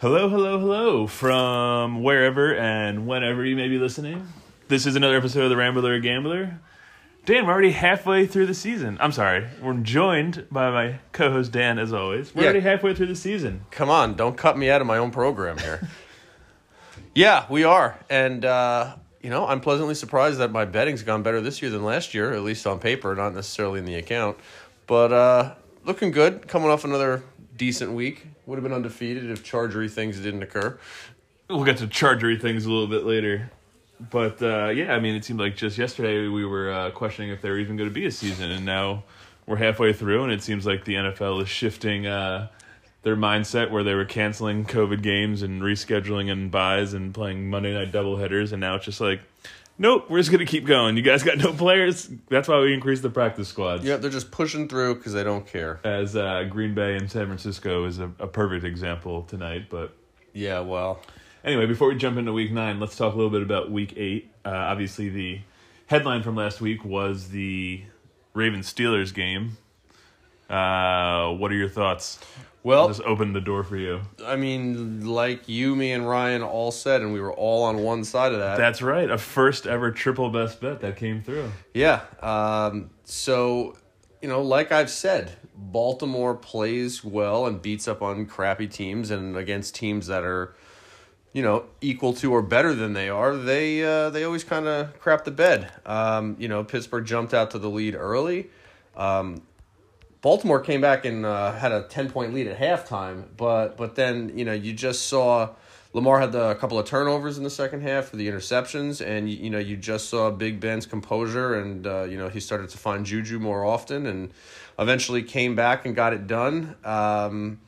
Hello, hello, hello from wherever and whenever you may be listening. This is another episode of the Rambler Gambler. Dan, we're already halfway through the season. I'm sorry, we're joined by my co-host Dan, as always. We're Yeah. already halfway through the season. Come on, don't cut me out of my own program here. yeah, we are. And, uh, you know, I'm pleasantly surprised that my betting's gone better this year than last year, at least on paper, not necessarily in the account. But uh, looking good, coming off another decent week. Would have been undefeated if Chargery things didn't occur. We'll get to chargery things a little bit later. But uh, yeah, I mean, it seemed like just yesterday we were uh, questioning if there were even going to be a season, and now we're halfway through, and it seems like the NFL is shifting uh, their mindset where they were canceling COVID games and rescheduling and byes and playing Monday night doubleheaders, and now it's just like, nope, we're just going to keep going. You guys got no players. That's why we increased the practice squads. Yeah, they're just pushing through because they don't care. As uh, Green Bay and San Francisco is a, a perfect example tonight, but Yeah, well, Anyway, before we jump into week nine, let's talk a little bit about week eight. Uh, obviously, the headline from last week was the Ravens Steelers game. Uh, what are your thoughts? Well, Just open the door for you. I mean, like you, me, and Ryan all said, and we were all on one side of that. That's right, a first ever triple best bet that came through. Yeah. Um, so, you know, like I've said, Baltimore plays well and beats up on crappy teams and against teams that are, you know, equal to or better than they are. They uh, they always kind of crap the bed. Um, you know, Pittsburgh jumped out to the lead early. Um, Baltimore came back and uh, had a ten point lead at halftime, but but then you know you just saw Lamar had the, a couple of turnovers in the second half for the interceptions, and you, you know you just saw Big Ben's composure, and uh, you know he started to find Juju more often, and eventually came back and got it done. Um,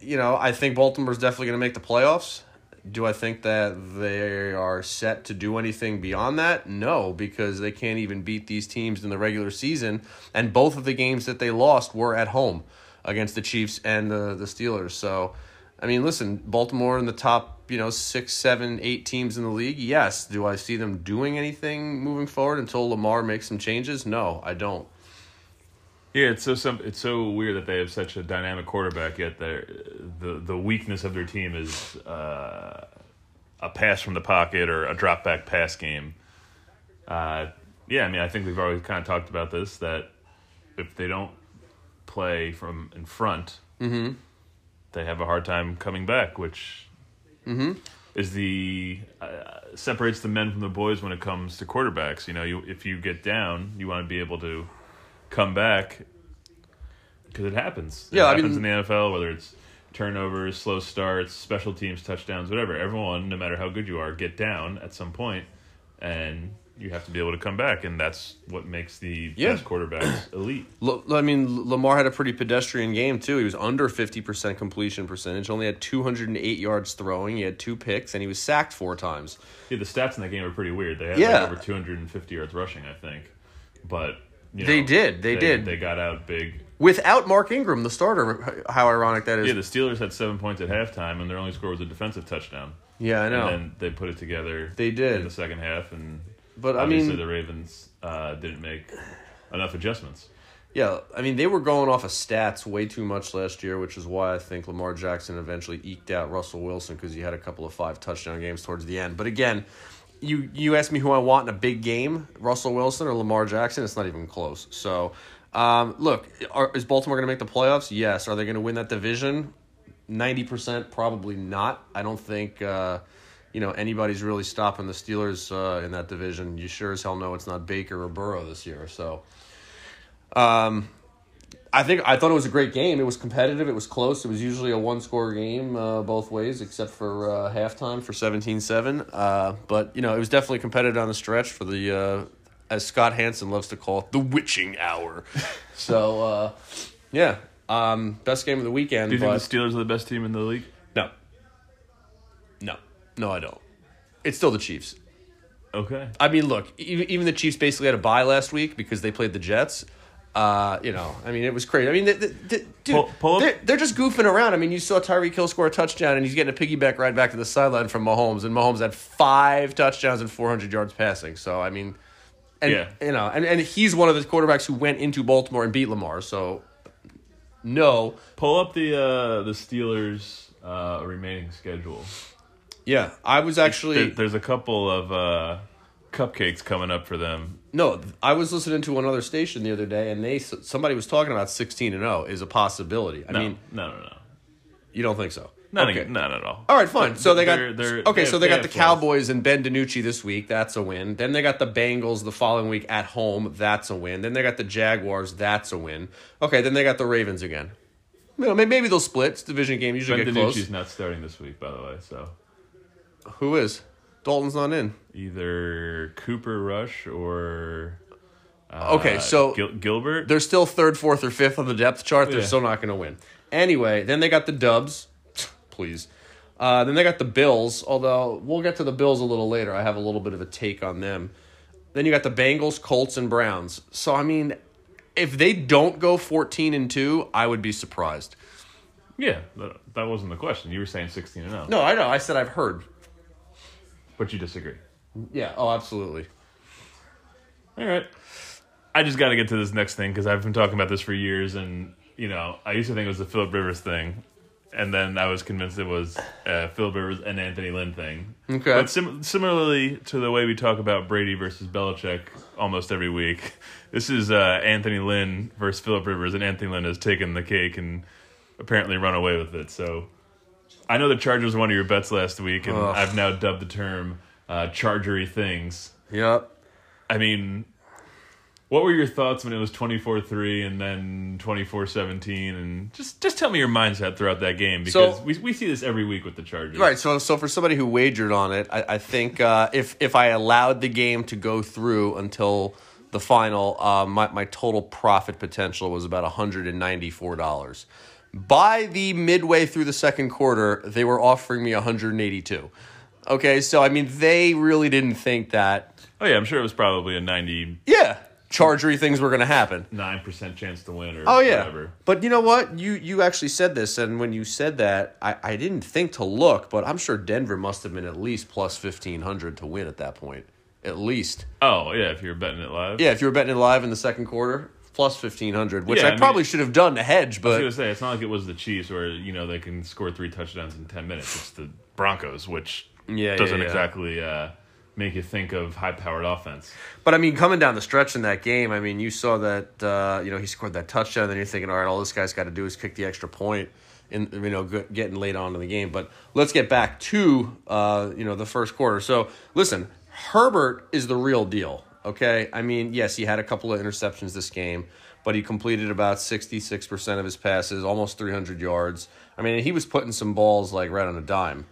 you know I think Baltimore's definitely going to make the playoffs. Do I think that they are set to do anything beyond that? No, because they can't even beat these teams in the regular season. And both of the games that they lost were at home against the Chiefs and the, the Steelers. So, I mean, listen, Baltimore in the top, you know, six, seven, eight teams in the league. Yes. Do I see them doing anything moving forward until Lamar makes some changes? No, I don't. Yeah, it's so some, it's so weird that they have such a dynamic quarterback. Yet their the the weakness of their team is uh, a pass from the pocket or a drop back pass game. Uh, yeah, I mean, I think we've always kind of talked about this that if they don't play from in front, they have a hard time coming back, which is the uh, separates the men from the boys when it comes to quarterbacks. You know, you if you get down, you want to be able to come back because it happens. It Yeah, I happens mean- in the NFL, whether it's turnovers, slow starts, special teams, touchdowns, whatever. Everyone, no matter how good you are, get down at some point, and you have to be able to come back, and that's what makes the Yeah. best quarterbacks elite. I mean, Lamar had a pretty pedestrian game too. He was under fifty percent completion percentage. Only had two hundred and eight yards throwing. He had two picks, and he was sacked four times. Yeah, the stats in that game are pretty weird. They had Yeah. like over 250 yards rushing, I think, but you They did, they did. They got out big. Without Mark Ingram, the starter. How ironic that is. Yeah, the Steelers had seven points at halftime, and their only score was a defensive touchdown. Yeah, I know. And then they put it together. They did. in the second half, and But, I obviously mean- the Ravens uh, didn't make enough adjustments. Yeah, I mean they were going off of stats way too much last year, which is why I think Lamar Jackson eventually eked out Russell Wilson because he had a couple of five touchdown games towards the end. But again, you you asked me who I want in a big game, Russell Wilson or Lamar Jackson. It's not even close. So, um, look, are, is Baltimore going to make the playoffs? Yes. Are they going to win that division? Ninety percent, probably not. I don't think. Uh, you know anybody's really stopping the Steelers uh, in that division. You sure as hell know it's not Baker or Burrow this year. So, um, I think I thought it was a great game. It was competitive. It was close. It was usually a one score game uh, both ways, except for uh, halftime for 17-7. Uh, but you know, it was definitely competitive on the stretch for the uh, as Scott Hanson loves to call it, the witching hour. so uh, yeah, um, best game of the weekend. Do you but think the Steelers are the best team in the league? no, no, no, I don't. It's still the Chiefs. Okay. I mean, look, even the Chiefs basically had a bye last week because they played the Jets. Uh, you know, I mean, it was crazy. I mean, the, the, the, dude, Pull- pull they're, they're just goofing around. I mean, you saw Tyreek Hill score a touchdown, and he's getting a piggyback ride back to the sideline from Mahomes, and Mahomes had five touchdowns and 400 yards passing. So, I mean, and Yeah. you know, and, and he's one of the quarterbacks who went into Baltimore and beat Lamar. So, no. Pull up the uh, the Steelers' uh, remaining schedule. Yeah, I was actually There, there's a couple of uh, cupcakes coming up for them. no. I was listening to another station the other day, and they somebody was talking about sixteen and zero is a possibility. I No, mean, no, no, no, you don't think so? not, Okay. not at all. All right, fine. So they got They're- they're- okay. they so have- they got the. Cowboys and Ben DiNucci this week. That's a win. Then they got the Bengals the following week at home. That's a win. Then they got the Jaguars. That's a win. Okay. Then they got the Ravens again. You know, maybe they'll split. It's a division game. Usually Ben get close. DiNucci's not starting this week, by the way. So Who is? Dalton's not in. either Cooper Rush or uh, Okay, so- Gil- Gilbert. They're still third, fourth, or fifth on the depth chart. They're Yeah. still not going to win. Anyway, then they got the Dubs. Please. Uh, then they got the Bills, although we'll get to the Bills a little later. I have a little bit of a take on them. Then you got the Bengals, Colts, and Browns. So, I mean, if they don't go 14 and 2, I would be surprised. Yeah, that, that wasn't the question. You were saying 16 and 0, No, I know. I said I've heard. But you disagree. Yeah, oh, absolutely. All right. I just got to get to this next thing because I've been talking about this for years, and you know, I used to think it was the Philip Rivers thing, and then I was convinced it was uh, Philip Rivers and Anthony Lynn thing. Okay. But sim- similarly to the way we talk about Brady versus Belichick almost every week, this is uh, Anthony Lynn versus Philip Rivers, and Anthony Lynn has taken the cake and apparently run away with it. So I know the Chargers were one of your bets last week, and Ugh. I've now dubbed the term uh, "chargery things." Yep. I mean, what were your thoughts when it was 24-3 and then 24-17 and just just tell me your mindset throughout that game because so, we, we see this every week with the chargers right so so for somebody who wagered on it i, I think uh, if if i allowed the game to go through until the final uh, my, my total profit potential was about $194 by the midway through the second quarter, they were offering me one hundred and eighty two. Okay, so I mean, they really didn't think that. Oh yeah, I'm sure it was probably a 99% Yeah, chargery things were going to happen. Nine percent chance to win or Oh yeah, whatever. but you know what? You you actually said this, and when you said that, I, I didn't think to look, but I'm sure Denver must have been at least plus fifteen hundred to win at that point, at least. Oh yeah, if you're betting it live. Yeah, if you were betting it live in the second quarter, plus fifteen hundred, which Yeah, I, I mean- probably should have done to hedge, but. I was but gonna say it's not like it was the Chiefs where you know they can score three touchdowns in ten minutes. It's the Broncos, which Yeah, doesn't yeah, exactly uh, make you think of high-powered offense. but I mean, coming down the stretch in that game, I mean, you saw that uh, you know he scored that touchdown, then you're thinking, all right, all this guy's got to do is kick the extra point. In you know, getting late on in the game, but let's get back to uh, you know the first quarter. So listen, Herbert is the real deal. Okay, I mean, yes, he had a couple of interceptions this game, but he completed about sixty six percent of his passes, almost three hundred yards. I mean, he was putting some balls like right on a dime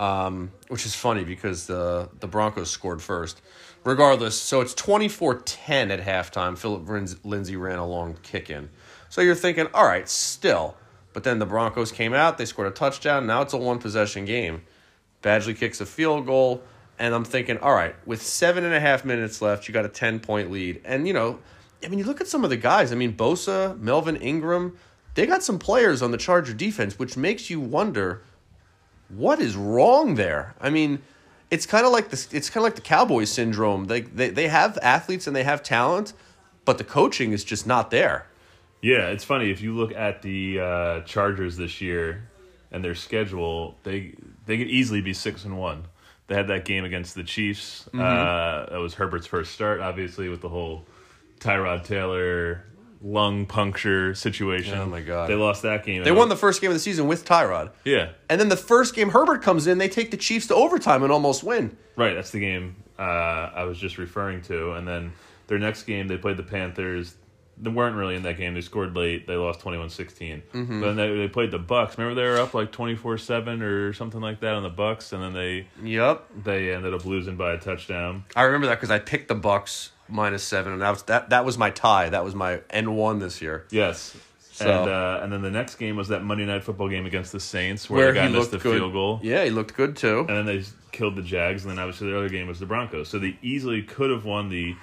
um, which is funny because the the Broncos scored first. Regardless, so it's 24-10 at halftime. Phillip Lindsay ran a long kick in. So you're thinking, all right, still. But then the Broncos came out, they scored a touchdown. Now it's a one possession game. Badgley kicks a field goal, and I'm thinking, all right, with seven and a half minutes left, you got a 10 point lead. And, you know, I mean, you look at some of the guys. I mean, Bosa, Melvin Ingram, they got some players on the Charger defense, which makes you wonder what is wrong there? I mean, it's kind of like this. It's kind of like the Cowboys syndrome. They, they they have athletes and they have talent, but the coaching is just not there. Yeah, it's funny if you look at the uh, Chargers this year and their schedule, they they could easily be six and one. They had that game against the Chiefs. Mm-hmm. Uh, that was Herbert's first start, obviously, with the whole Tyrod Taylor lung puncture situation. Oh, my God. They lost that game. They won the first game of the season with Tyrod, yeah, and then the first game Herbert comes in, they take the Chiefs to overtime and almost win. right. That's the game uh, I was just referring to. And then their next game, they played the Panthers. They weren't really in that game. They scored late. They lost 21-16. Mm-hmm. But then they, they played the Bucks. Remember they were up like 24-7 or something like that on the Bucks, and then they Yep, they ended up losing by a touchdown. I remember that because I picked the Bucks minus seven, and that was that that was my tie. That was my N one this year. Yes. So- And uh, and then the next game was that Monday night football game against the Saints where, the guy missed the good. field goal. Yeah, he looked good too. And then they killed the Jags, and then obviously the other game was the Broncos. So they easily could have won the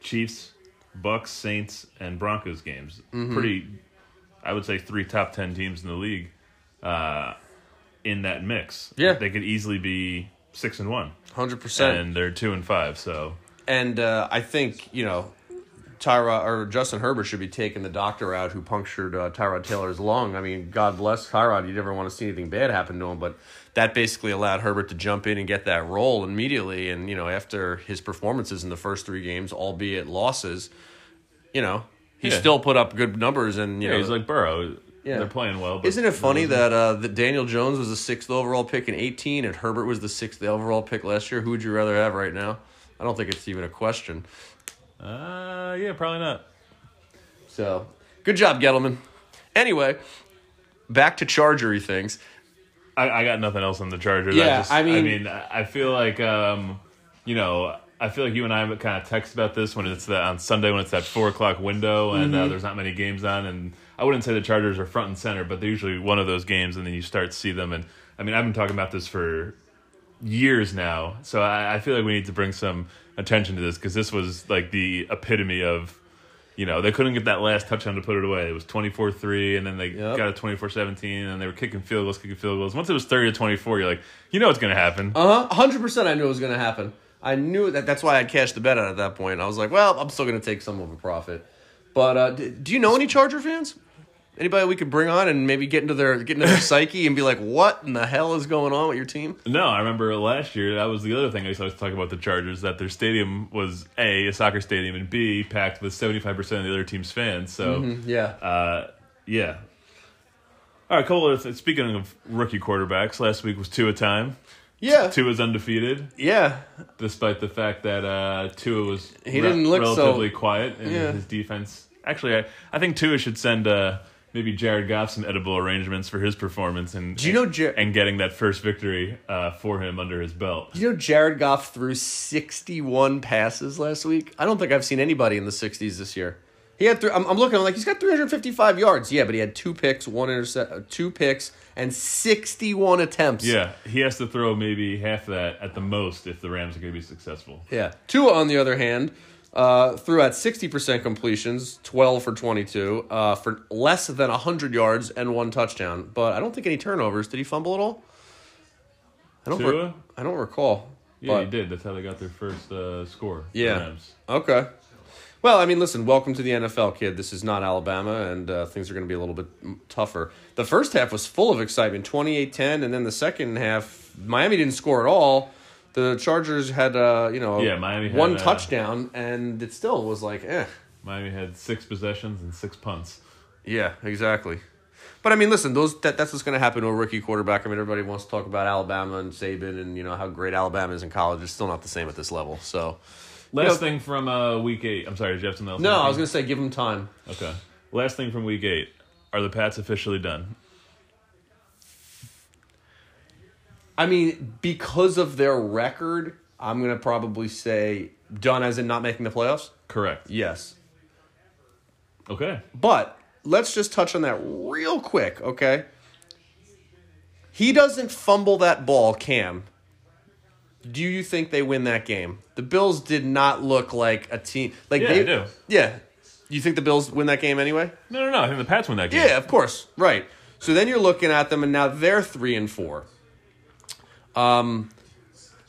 Chiefs, Bucks, Saints, and Broncos games. Mm-hmm. Pretty, I would say, three top ten teams in the league uh, in that mix. Yeah. they could easily be six and one, Hundred percent. and they're two and five. So And uh, I think, you know, Tyrod or Justin Herbert should be taking the doctor out who punctured uh, Tyrod Taylor's lung. I mean, God bless Tyrod. You never want to see anything bad happen to him, but that basically allowed Herbert to jump in and get that role immediately. And you know, after his performances in the first three games, albeit losses, you know, he Yeah. still put up good numbers. And you Yeah, know, he's like Burrow. Yeah. They're playing well. But isn't it funny that uh, that Daniel Jones was the sixth overall pick in eighteen, and Herbert was the sixth overall pick last year? Who would you rather have right now? I don't think it's even a question. Uh, yeah, probably not. So, good job, Gettleman. Anyway, back to Chargery things. I, I got nothing else on the Chargers. Yeah, I, just, I I mean- mean, I feel like, um, you know, I feel like you and I have kind of text about this when it's that on Sunday when it's that four o'clock window and Mm-hmm. uh, there's not many games on. And I wouldn't say the Chargers are front and center, but they're usually one of those games, and then you start to see them. And I mean, I've been talking about this for years now, so I, I feel like we need to bring some attention to this because this was like the epitome of. You know, they couldn't get that last touchdown to put it away. It was 24 3, and then they Yep. got a 24 17, and they were kicking field goals, kicking field goals. Once it was 30 to 24, you're like, you know what's going to happen. Uh huh. Hundred percent. I knew it was going to happen. I knew that. That's why I cashed the bet out at that point. I was like, well, I'm still going to take some of a profit. But uh, do you know any Charger fans? Anybody we could bring on and maybe get into their get into their psyche and be like, what in the hell is going on with your team? No, I remember last year, that was the other thing I used to talk about the Chargers, that their stadium was A, a soccer stadium, and B, packed with 75% of the other team's fans. So, Yeah. uh, yeah. All right, couple of speaking of rookie quarterbacks, last week was Tua time. Yeah. Tua's undefeated, Yeah. despite the fact that uh, Tua was He didn't look so- relatively quiet in Yeah. his defense. Actually, I, I think Tua should send uh, maybe Jared Goff some edible arrangements for his performance and Do you know Jar- and getting that first victory uh, for him under his belt. Do You know, Jared Goff threw 61 passes last week. I don't think I've seen anybody in the 60s this year. He had. Th- I'm, I'm looking. I'm like, he's got 355 yards. Yeah, but he had two picks, one intercept, uh, two picks, and 61 attempts. Yeah, he has to throw maybe half that at the most if the Rams are going to be successful. Yeah. Tua, on the other hand, uh, threw at 60% completions, 12 for 22, uh, for less than 100 yards and one touchdown. But I don't think any turnovers. Did he fumble at all? I don't. Re- I don't recall. Yeah, but, he did. That's how they got their first uh, score. Yeah. Okay. Well, I mean, listen, welcome to the NFL, kid. This is not Alabama, and uh, things are going to be a little bit tougher. The first half was full of excitement, 28 10, and then the second half, Miami didn't score at all. The Chargers had, uh, you know, Yeah, Miami had, one uh, touchdown, and it still was like, eh. Miami had six possessions and six punts. Yeah, exactly. But I mean, listen, those that, that's what's going to happen to a rookie quarterback. I mean, everybody wants to talk about Alabama and Saban and you know how great Alabama is in college. It's still not the same at this level. So, Last You know- thing from uh, week eight. I'm sorry, did you have something else? no, I was going to say give them time. Okay. Last thing from week eight. Are the Pats officially done? I mean, because of their record, I'm going to probably say done as in not making the playoffs. Correct. Yes, Okay. but let's just touch on that real quick, okay? He doesn't fumble that ball, Cam. Do you think they win that game? The Bills did not look like a team. Like Yeah, they do. Yeah. You think the Bills win that game anyway? No, no, no. I think the Pats win that game. Yeah, of course. Right. So then you're looking at them, and now they're three and four. Um,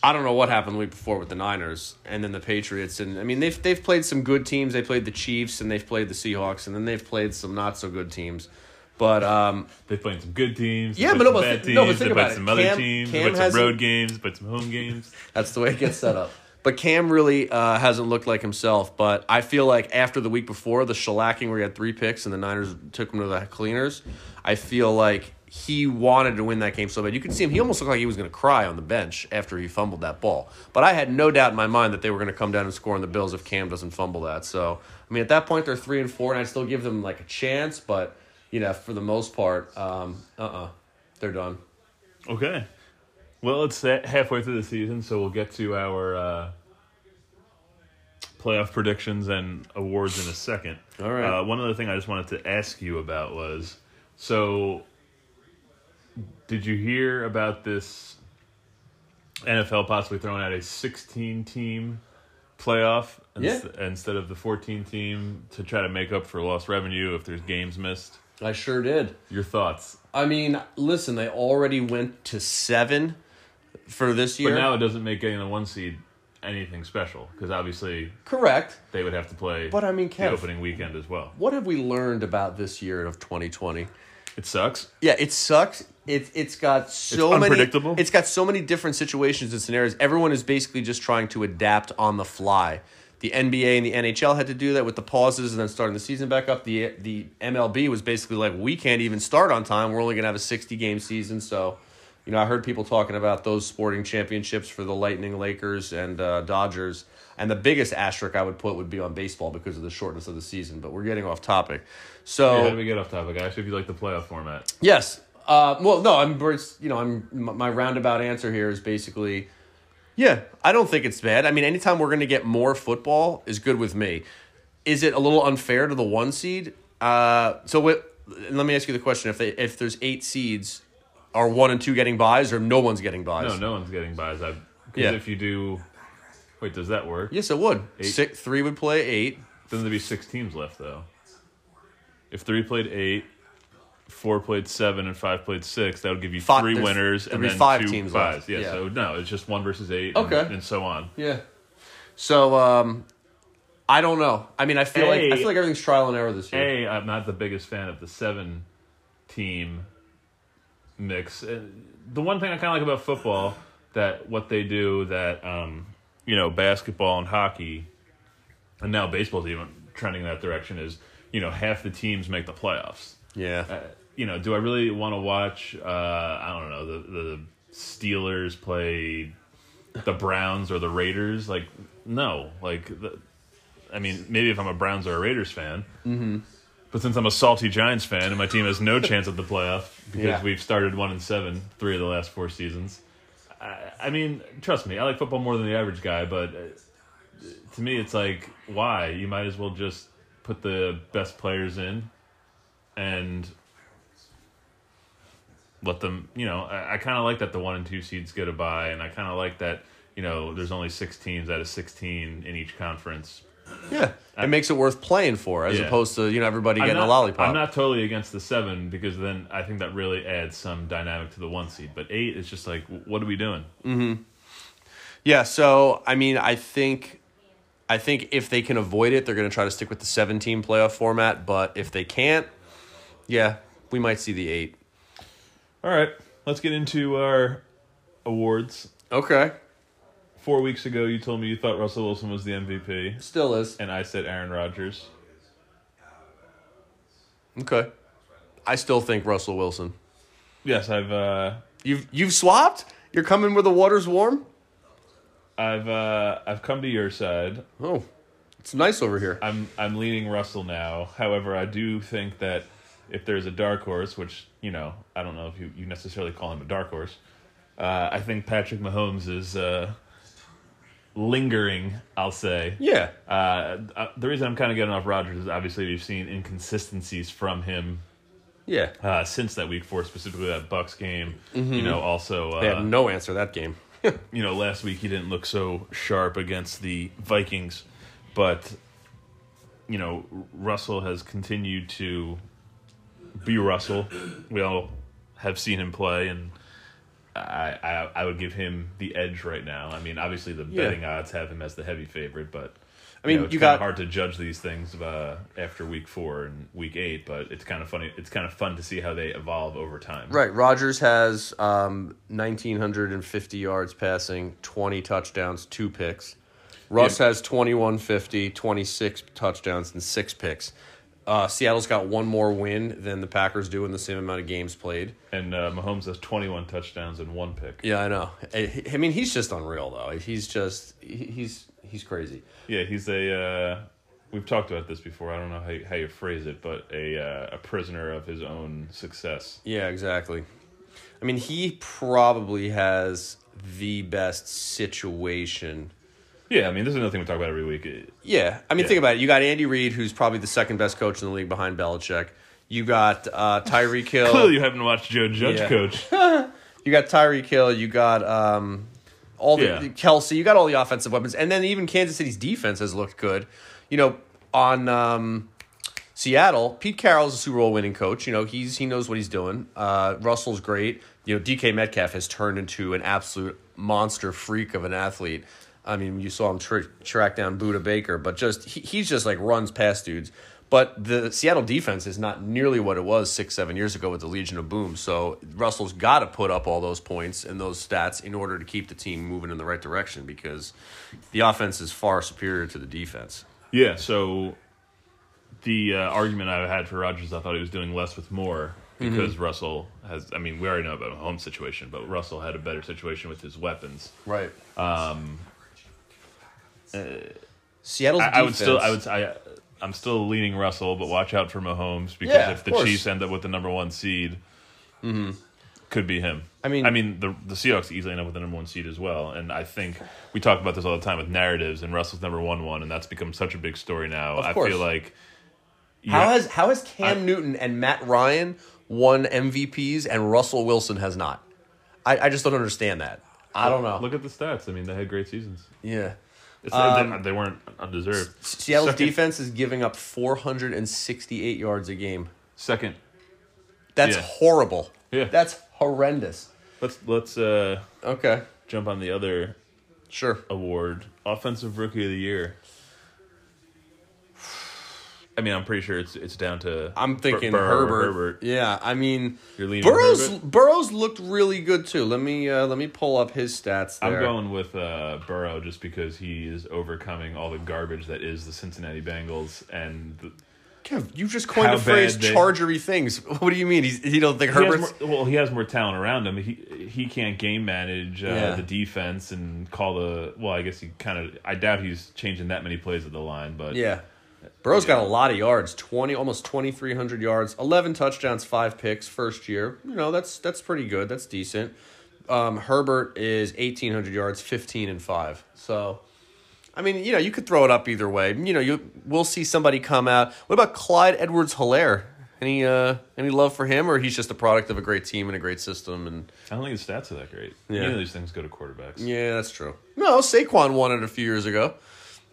I don't know what happened the week before with the Niners and then the Patriots, and I mean they've they've played some good teams. They played the Chiefs and they've played the Seahawks, and then they've played some not so good teams. But um, They played some good teams. Yeah, but no, some but th- no, but think about it. some other Cam- teams. Cam played some road games. but some home games. That's the way it gets set up. But Cam really uh, hasn't looked like himself. But I feel like after the week before, the shellacking where he had three picks and the Niners took him to the cleaners, I feel like he wanted to win that game so bad. You could see him; he almost looked like he was going to cry on the bench after he fumbled that ball. But I had no doubt in my mind that they were going to come down and score on the Bills if Cam doesn't fumble that. So I mean, at that point, they're three and four, and I still give them like a chance. But you know, for the most part, um, uh, uh-uh, uh, they are done. Okay. Well, it's halfway through the season, so we'll get to our uh, playoff predictions and awards in a second. All right. Uh, one other thing I just wanted to ask you about was so, did you hear about this NFL possibly throwing out a 16 team playoff ins- instead of the 14 team to try to make up for lost revenue if there's games missed? I sure did. Your thoughts? I mean, listen, they already went to seven for this year. But now it doesn't make getting the one seed anything special because obviously Correct. they would have to play. But, I mean, the Kev- opening weekend as well. What have we learned about this year of 2020? It sucks. Yeah, it sucks. It it's got so It's many. It's got so many different situations and scenarios. Everyone is basically just trying to adapt on the fly. The NBA and the NHL had to do that with the pauses and then starting the season back up. The the MLB was basically like, we can't even start on time. We're only gonna have a sixty game season. So, you know, I heard people talking about those sporting championships for the Lightning, Lakers, and uh, Dodgers. And the biggest asterisk I would put would be on baseball because of the shortness of the season. But we're getting off topic. So Yeah, we get off topic? Actually, if you like the playoff format, Yes. Uh, well, no, I'm. You know, I'm. My roundabout answer here is basically, yeah. I don't think it's bad. I mean, anytime we're going to get more football is good with me. Is it a little unfair to the one seed? Uh, so what? Let me ask you the question: If they, if there's eight seeds, are one and two getting byes, or no one's getting byes? no, no one's getting byes. I because Yeah. if you do, wait, does that work? Yes, it would. Eight. Six, three would play eight. Then there'd be six teams left though? If three played eight, four played seven, and five played six, that would give you Five- three there's- winners there'd and be then five two teams byes. left. Yeah, Yeah. so no, it's just one versus eight. and- Okay. and, so on. Yeah. So um, I don't know. I mean, I feel like I A- feel like everything's trial and error this year. A, I'm not the biggest fan of the seven team mix. Uh, The one thing I kind of like about football that what they do that um, you know basketball and hockey, and now baseball's even trending in that direction is you know half the teams make the playoffs. yeah. You know, do I really want to watch? Uh, I don't know the the Steelers play the Browns or the Raiders. Like, no, like the, I mean, maybe if I'm a Browns or a Raiders fan. Mm-hmm. But since I'm a salty Giants fan and my team has no chance at the playoff because Yeah. we've started one and seven three of the last four seasons. I, I mean, trust me, I like football more than the average guy, but uh, to me, it's like, why? You might as well just put the best players in and let them. You know, I, I kind of like that the one and two seeds get a bye, and I kind of like that. You know, there's only six teams out of sixteen in each conference. Yeah, it makes it worth playing for, as Yeah. opposed to you know everybody I'm getting not, a lollipop. I'm not totally against the seven because then I think that really adds some dynamic to the one seed. But eight is just like, what are we doing? Mm-hmm. yeah, so I mean, I think, I think if they can avoid it, they're going to try to stick with the seven-team playoff format. But if they can't, yeah, we might see the eight. All right, let's get into our awards. Okay, Four weeks ago, you told me you thought Russell Wilson was the MVP, still is and I said Aaron Rodgers. okay. I still think Russell Wilson. Yes, I've uh, You've you've swapped. You're coming where the water's warm. I've uh, I've come to your side. Oh, it's nice over here. I'm I'm leaning Russell now. However, I do think that if there's a dark horse, which you know I don't know if you, you necessarily call him a dark horse, uh, I think Patrick Mahomes is uh, lingering. I'll say. Yeah, Uh, uh, the reason I'm kind of getting off Rodgers is obviously we've seen inconsistencies from him yeah. uh, since that week four, specifically that Bucks game. You know, also They uh, had no answer that game. you know, last week he didn't look so sharp against the Vikings, but you know, Russell has continued to be Russell. We all have seen him play, and I I, I would give him the edge right now. I mean, obviously the Yeah. betting odds have him as the heavy favorite, but. I mean, know, it's you kinda hard to judge these things uh, after week four and week eight, but it's kind of funny. It's kind of fun to see how they evolve over time. Right. Rodgers has um, 1,950 yards passing, 20 touchdowns, two picks. Russ Yeah. has 2150, 26 touchdowns, and six picks. Uh, Seattle's got one more win than the Packers do in the same amount of games played. And uh, Mahomes has 21 touchdowns and one pick. Yeah, I know. I, I mean, he's just unreal, though. He's just he's he's crazy. Yeah, he's a. Uh, we've talked about this before. I don't know how you, how you phrase it, but a uh, a prisoner of his own success. Yeah, exactly. I mean, he probably has the best situation Yeah, I mean, this is another thing we talk about every week. Yeah, I mean, Yeah. think about it. You got Andy Reid, who's probably the second best coach in the league behind Belichick. You got uh, Tyreek Hill. Clearly, you haven't watched Joe Judge Yeah. coach. You got Tyreek Hill. You got um, all the Yeah. Kelce. You got all the offensive weapons, and then even Kansas City's defense has looked good. You know, on um, Seattle, Pete Carroll's a Super Bowl winning coach. You know, he's he knows what he's doing. Uh, Russell's great. You know, DK Metcalf has turned into an absolute monster freak of an athlete. I mean, you saw him tra- track down Budda Baker, but just he, he's just like runs past dudes. But the Seattle defense is not nearly what it was six, seven years ago with the Legion of Boom. So Russell's got to put up all those points and those stats in order to keep the team moving in the right direction because the offense is far superior to the defense. Yeah, so the uh, argument I had for Rodgers, I thought he was doing less with more because Russell has. I mean, we already know about a home situation, but Russell had a better situation with his weapons. Right. Um, Uh, Seattle's I. I would still, I would, I, I'm still leaning Russell, but watch out for Mahomes because Yeah, if the course. Chiefs end up with the number one seed, mm-hmm. could be him. I mean- I mean, the the Seahawks easily end up with the number one seed as well, and I think we talk about this all the time with narratives, and Russell's number one one, and that's become such a big story now. I feel like How Yeah. has how has Cam I- Newton and Matt Ryan won MVPs and Russell Wilson has not? I, I just don't understand that. I don't know. Look at the stats. I mean, they had great seasons. yeah. It's, Um, they, they weren't undeserved. Seattle's second, defense is giving up 468 yards a game. Second, That's Yeah. horrible. Yeah. That's horrendous. let's let's uh, Okay. jump on the other Sure. award, offensive rookie of the year. I mean, I'm pretty sure it's it's down to. I'm thinking Bur- Herbert. Herbert. Yeah, I mean You're leaning Burrows Herbert? Burrows looked really good too. Let me uh, let me pull up his stats there. I'm going with uh, Burrow just because he is overcoming all the garbage that is the Cincinnati Bengals, and the, Kev, you just coined How the phrase they- chargery things. What do you mean? He's, he don't think he has Herbert's more, well, he has more talent around him. He he can't game manage uh, Yeah. the defense and call the. Well, I guess he kind of. I doubt he's changing that many plays at the line, but Yeah. Burrow's got a lot of yards, 20 almost 2300 yards, 11 touchdowns, 5 picks first year. You know, that's that's pretty good. That's decent. Um, Herbert is 1800 yards, 15 and 5. So I mean, you know, you could throw it up either way. You know, you we'll see somebody come out. What about Clyde Edwards-Hilaire? Any uh any love for him or he's just a product of a great team and a great system and I don't think his stats are that great. Yeah. Any of these things go to quarterbacks. yeah, that's true. No, Saquon won it a few years ago.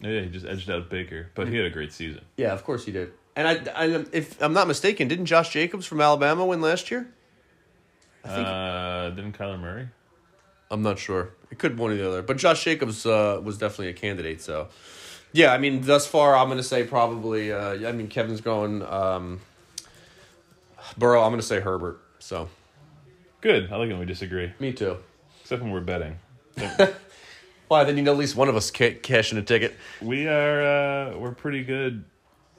Yeah, he just edged out Baker, but he had a great season. Yeah, of course he did. And I, I if I'm not mistaken, didn't Josh Jacobs from Alabama win last year? I think Uh, didn't Kyler Murray? I'm not sure. It could be one or the other, but Josh Jacobs uh, was definitely a candidate. So, yeah, I mean, thus far, I'm going to say probably. Uh, I mean, Kevin's going um, Burrow. I'm going to say Herbert. So, Good. I like when we disagree, me too. except when we're betting. Why? Then you know at least one of us ca- cashing a ticket. we are uh, we're pretty good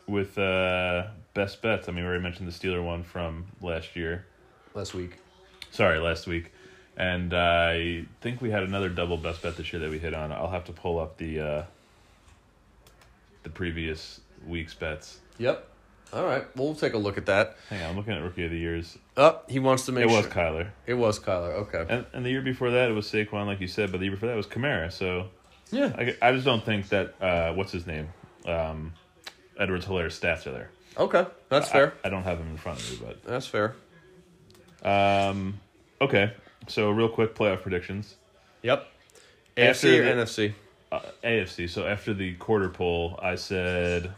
with uh, best bets. I mean, we already mentioned the Steeler one from last year. Last week. Sorry, last week. And I think we had another double best bet this year that we hit on. I'll have to pull up the uh, the previous week's bets. Yep. All right. We'll take a look at that. Hang on, I'm looking at rookie of the years. Oh, he wants to make It was sure. Kyler, It was Kyler. Okay. and and the year before that it was Saquon, like you said. But the year before that was Kamara. So Yeah. I, I just don't think that uh, what's his name, um, Edwards Hilaire's stats are there. Okay. That's I- fair. I, don't have him in front of me, but That's fair. um, okay. So real quick playoff predictions. Yep. After AFC or the- NFC? Uh, AFC. So after the quarter poll, I said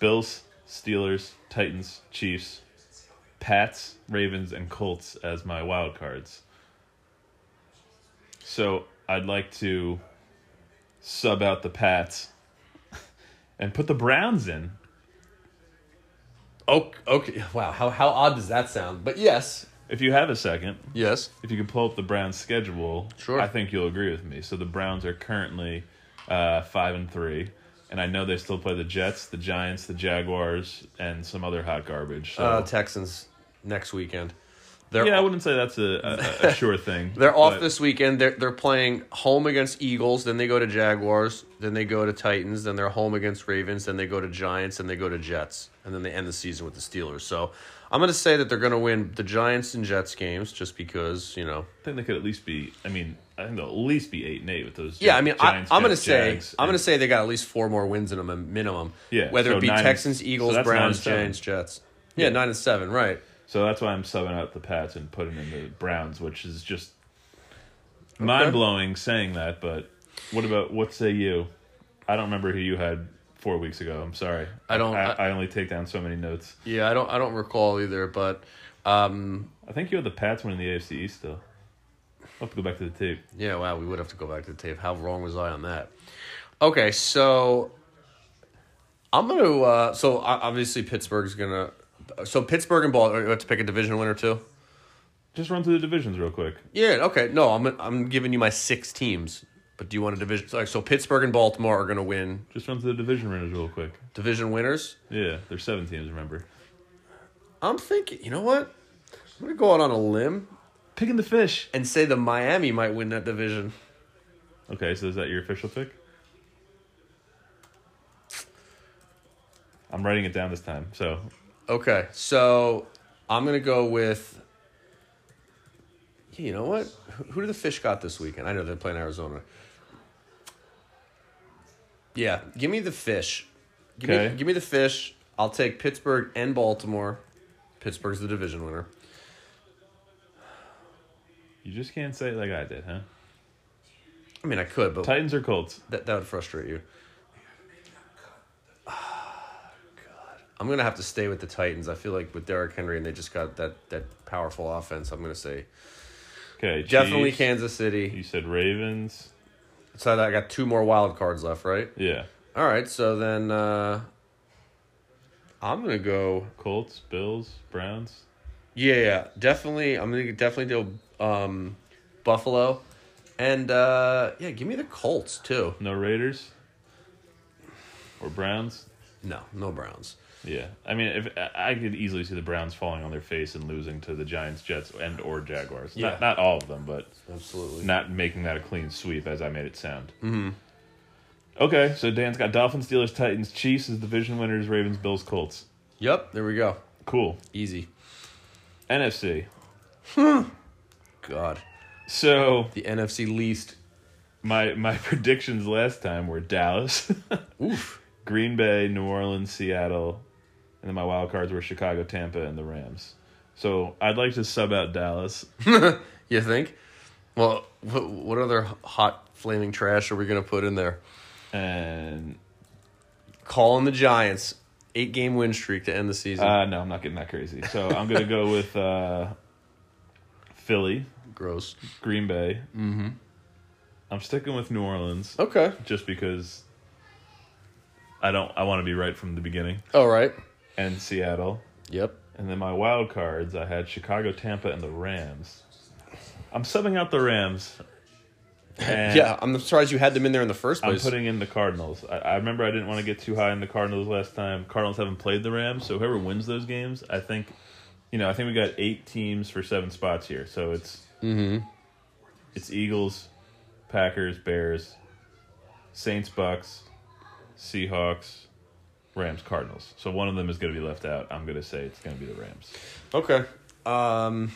Bills, Steelers, Titans, Chiefs, Pats, Ravens, and Colts as my wild cards. So I'd like to sub out the Pats and put the Browns in. Oh, okay. Wow. How how odd does that sound? But yes. If you have a second, Yes. if you can pull up the Browns schedule, Sure. I think you'll agree with me. So the Browns are currently uh, five and three, and I know they still play the Jets, the Giants, the Jaguars, and some other hot garbage. So Uh, Texans next weekend. They're yeah, I wouldn't say that's a, a, a sure thing. they're off but this weekend. They're they're playing home against Eagles, then they go to Jaguars, then they go to Titans, then they're home against Ravens, then they go to Giants, and they go to Jets, and then they end the season with the Steelers. So I'm gonna say that they're gonna win the Giants and Jets games just because you know. I think they could at least be. I mean, I think they'll at least be eight and eight with those. Yeah, I mean, I, Giants, I'm gonna say Jags, I'm gonna say they got at least four more wins in them, a minimum. Yeah, whether so it be nine Texans, so Eagles, that's Browns. Giants, Jets. Yeah, Yeah. nine and seven, right? So that's why I'm subbing out the Pats and putting in the Browns, which is just mind blowing saying that. But what about what say you? I don't remember who you had four weeks ago. I'm sorry. I don't- I, I- I only take down so many notes. Yeah, I don't I don't recall either, but um, I think you had the Pats winning the AFC East still. I'll have to go back to the tape. Yeah, wow, we would have to go back to the tape. How wrong was I on that? Okay, so I'm gonna. Uh, so obviously Pittsburgh's gonna. So Pittsburgh and Baltimore. You have to pick a division winner too. Just run through the divisions real quick. Yeah. Okay. No, I'm I'm giving you my six teams. But do you want a division? Sorry, so Pittsburgh and Baltimore are gonna win Just run through the division winners real quick. division winners. Yeah, there's seven teams. Remember, I'm thinking. You know what? I'm gonna go out on a limb picking the fish. and say the Miami might win that division. Okay, so is that your official pick? I'm writing it down this time. So Okay, so I'm gonna go with. Yeah, you know what? Who, who do the fish got this weekend? I know they're playing Arizona. Yeah, give me the fish. Give Okay. me, give me the fish. I'll take Pittsburgh and Baltimore. Pittsburgh's the division winner. You just can't say it like I did, huh? I mean, I could, but Titans or Colts? that that would frustrate you. God, I'm gonna have to stay with the Titans. I feel like with Derrick Henry and they just got that that powerful offense. I'm gonna say Okay, definitely Chiefs. Kansas City. You said Ravens. So I got two more wild cards left, right? Yeah, All right, so then uh, I'm gonna go. Colts, Bills, Browns. Yeah, yeah, definitely. I'm gonna definitely do um, Buffalo, and uh, yeah, give me the Colts too. No Raiders. Or Browns. No, no Browns. Yeah, I mean, if I could easily see the Browns falling on their face and losing to the Giants, Jets, and or Jaguars. Yeah. Not not all of them, but Absolutely. not making that a clean sweep as I made it sound. Mm-hmm. Okay, so Dan's got Dolphins, Steelers, Titans, Chiefs as division winners, Ravens, Bills, Colts. Yep, there we go. Cool. Easy. NFC. God, So the NFC least. my my predictions last time were Dallas, Oof. Green Bay, New Orleans, Seattle, and then my wild cards were Chicago, Tampa, and the Rams. So I'd like to sub out Dallas. You think? Well, what, what other hot flaming trash are we gonna put in there? And Calling the Giants. Eight game win streak to end the season. uh, no, I'm not getting that crazy. So I'm gonna go with uh, Philly, Gross. Green Bay. Mm-hmm. I'm sticking with New Orleans Okay. just because I don't. I want to be right from the beginning. All right. And Seattle. Yep. And then my wild cards, I had Chicago, Tampa, and the Rams. I'm subbing out the Rams. And yeah, I'm surprised you had them in there in the first I'm place. putting in the Cardinals. I, I remember I didn't want to get too high in the Cardinals last time. Cardinals haven't played the Rams, so whoever wins those games, I think, you know, I think we got eight teams for seven spots here. So it's it's Eagles, Packers, Bears, Saints, Bucks, Seahawks, Rams, Cardinals. So one of them is going to be left out. I'm going to say it's going to be the Rams. okay. Um.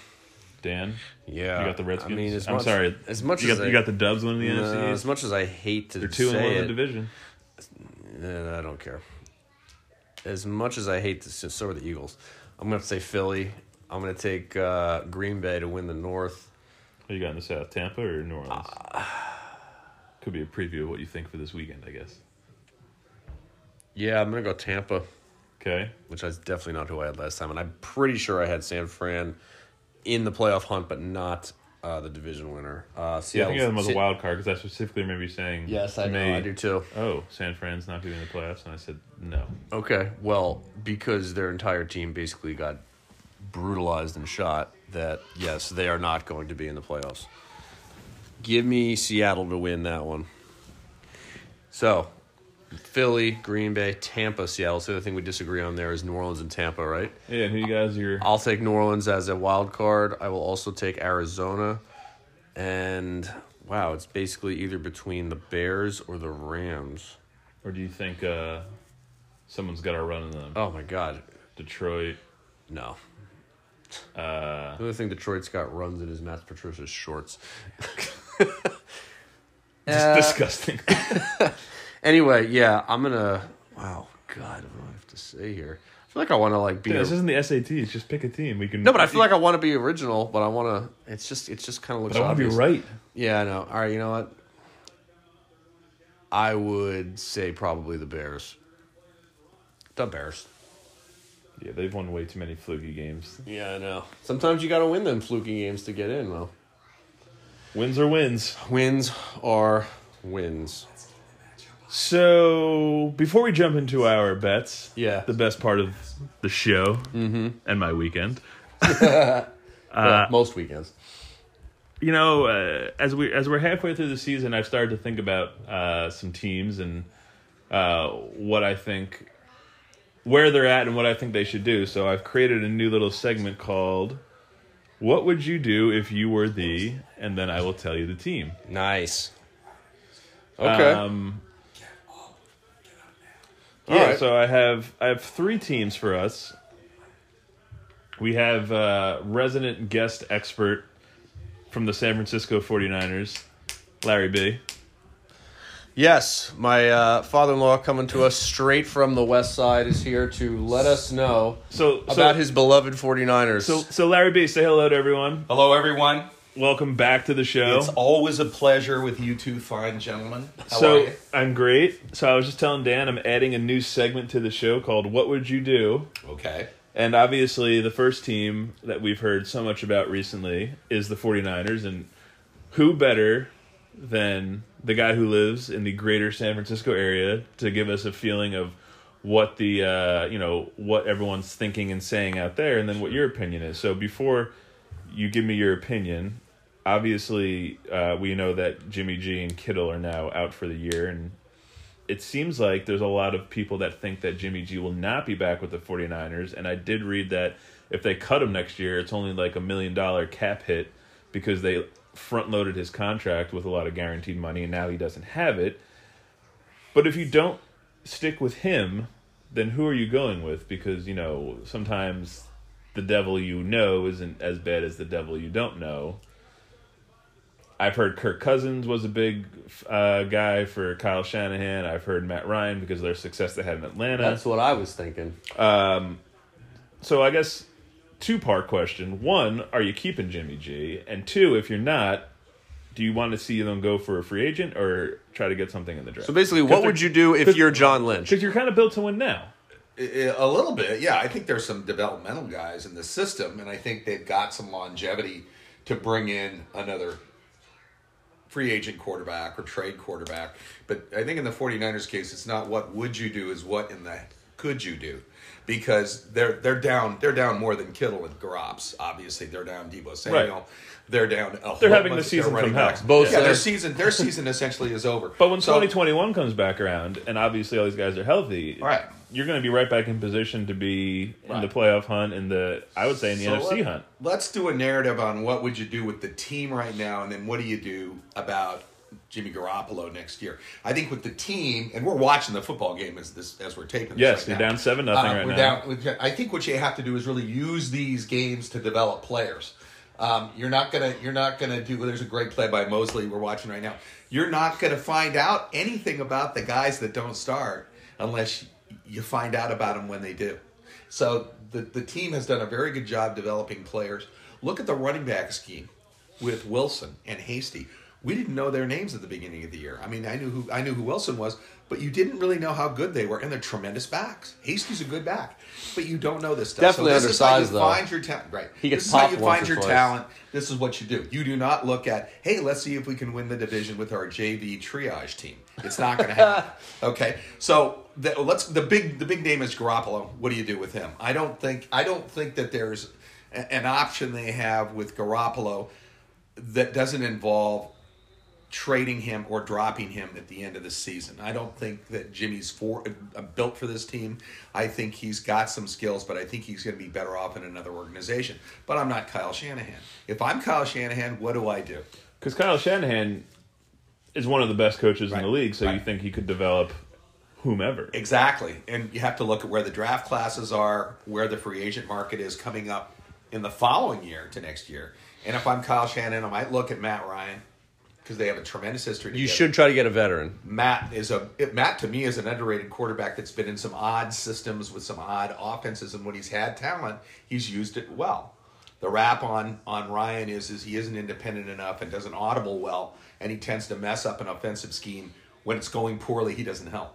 Dan, Yeah. you got the Redskins. I mean, as I'm much, sorry. As much you as got I, you got the Dubs winning the no, NFC. as much as I hate to They're two and say one in the division. I don't care. As much as I hate to, so are the Eagles. I'm gonna say Philly. I'm gonna take uh, Green Bay to win the North. What you got in the South? Tampa or New Orleans? Uh, Could be a preview of what you think for this weekend, I guess. Yeah, I'm gonna go Tampa, Okay. which is definitely not who I had last time, and I'm pretty sure I had San Fran in the playoff hunt, but not uh, the division winner. Uh, Yeah, I think I had them as a wild card because I specifically remember you saying. Yes, I to know. me, I do too. Oh, San Fran's not going to be in the playoffs, and I said no. Okay, well, because their entire team basically got brutalized and shot, that yes, they are not going to be in the playoffs. Give me Seattle to win that one. So, Philly, Green Bay, Tampa, Seattle. So the other thing we disagree on there is New Orleans and Tampa, right? Yeah, and who you guys are? I'll take New Orleans as a wild card. I will also take Arizona. And wow, it's basically either between the Bears or the Rams. Or do you think uh, someone's got a run in them? Oh my god. Detroit. No. Uh, The only thing Detroit's got runs in is Matt Patricia's shorts. just disgusting. Anyway, yeah, I'm gonna. Wow, God, what do I have to say here? I feel like I want to like be. A- this isn't the SATs. Just pick a team. We can. no, but I feel like I want to be original, but I want to. It's just, It's just kind of looks. But I want to be right. Yeah, I know. All right, you know what? I would say probably the Bears. The Bears. Yeah, they've won way too many fluky games. Yeah, I know. Sometimes you got to win them fluky games to get in, though. Wins are wins. Wins are wins. So before we jump into our bets, Yeah. the best part of the show and my weekend, Well, most weekends. you know, uh, as we as we're halfway through the season, I've started to think about uh, some teams and uh, what I think, where they're at, and what I think they should do. So I've created a new little segment called "What Would You Do If You Were the?" and then I will tell you the team. Nice. Okay. Um, yeah, right. so I have I have three teams for us. We have uh, resident guest expert from the San Francisco 49ers, Larry B. Yes, my uh, father-in-law coming to us straight from the west side is here to let us know So about his beloved 49ers. so so Larry B, say hello to everyone. Hello, everyone. Welcome back to the show. It's always a pleasure with you two fine gentlemen. How are so you? I'm great. So I was just telling Dan I'm adding a new segment to the show called "What Would You Do." Okay. And obviously, the first team that we've heard so much about recently is the 49ers. And who better than the guy who lives in the greater San Francisco area to give us a feeling of what the, uh, you know, what everyone's thinking and saying out there, and then what your opinion is. So before you give me your opinion, obviously, uh, we know that Jimmy G and Kittle are now out for the year. And it seems like there's a lot of people that think that Jimmy G will not be back with the 49ers. And I did read that if they cut him next year, it's only like a million dollar cap hit because they front loaded his contract with a lot of guaranteed money and now he doesn't have it. But if you don't stick with him, then who are you going with? Because, you know, sometimes the devil you know isn't as bad as the devil you don't know. I've heard Kirk Cousins was a big uh, guy for Kyle Shanahan. I've heard Matt Ryan because of their success they had in Atlanta. That's what I was thinking. so I guess two part question: one, are you keeping Jimmy G? And two, if you're not, do you want to see them go for a free agent or try to get something in the draft? So basically, what would you do if you're John Lynch? Because you're kind of built to win now. A little bit, yeah. I think there's some developmental guys in the system, and I think they've got some longevity to bring in another free agent quarterback or trade quarterback. But I think in the 49ers case, it's not what would you do, is what in the could you do. Because they're they're down they're down more than Kittle and Garops. Obviously, they're down Deebo Samuel. Right. They're down. They're having the season from hell. Both yeah, their season their season essentially is over. But when So- 2021 comes back around, and obviously all these guys are healthy, Right. you're going to be right back in position to be in the playoff hunt, in the I would say in the So NFC let- hunt. Let's do a narrative on what would you do with the team right now, and then what do you do about Jimmy Garoppolo next year? I think with the team, and we're watching the football game as this as we're taping. This Yes, right you're now. down 7-0 right we're now. Down, I think what you have to do is really use these games to develop players. Um, you're not gonna you're not gonna do. There's a great play by Mosley we're watching right now. You're not gonna find out anything about the guys that don't start unless you find out about them when they do. So the the team has done a very good job developing players. Look at the running back scheme with Wilson and Hasty. We didn't know their names at the beginning of the year. I mean, I knew who I knew who Wilson was, but you didn't really know how good they were, and they're tremendous backs. Hasty's a good back, but you don't know this stuff. Definitely so this is how you though. find your talent. Right. He gets this is how you find your twice. talent. This is what you do. You do not look at, hey, let's see if we can win the division with our JV triage team. It's not going to happen. okay. So the, let's the big the big name is Garoppolo. What do you do with him? I don't think I don't think that there's a- an option they have with Garoppolo that doesn't involve trading him or dropping him at the end of the season. I don't think that Jimmy's for uh, built for this team. I think he's got some skills, but I think he's going to be better off in another organization. But I'm not Kyle Shanahan. If I'm Kyle Shanahan, what do I do? Because Kyle Shanahan is one of the best coaches in the league, so you think he could develop whomever. Exactly. And you have to look at where the draft classes are, where the free agent market is coming up in the following year to next year. And if I'm Kyle Shanahan, I might look at Matt Ryan because they have a tremendous history. You should try to get a veteran. Matt is a it- Matt to me is an underrated quarterback that's been in some odd systems with some odd offenses, and when he's had talent, he's used it well. The rap on on Ryan is is he isn't independent enough and doesn't audible well, and he tends to mess up an offensive scheme when it's going poorly. He doesn't help.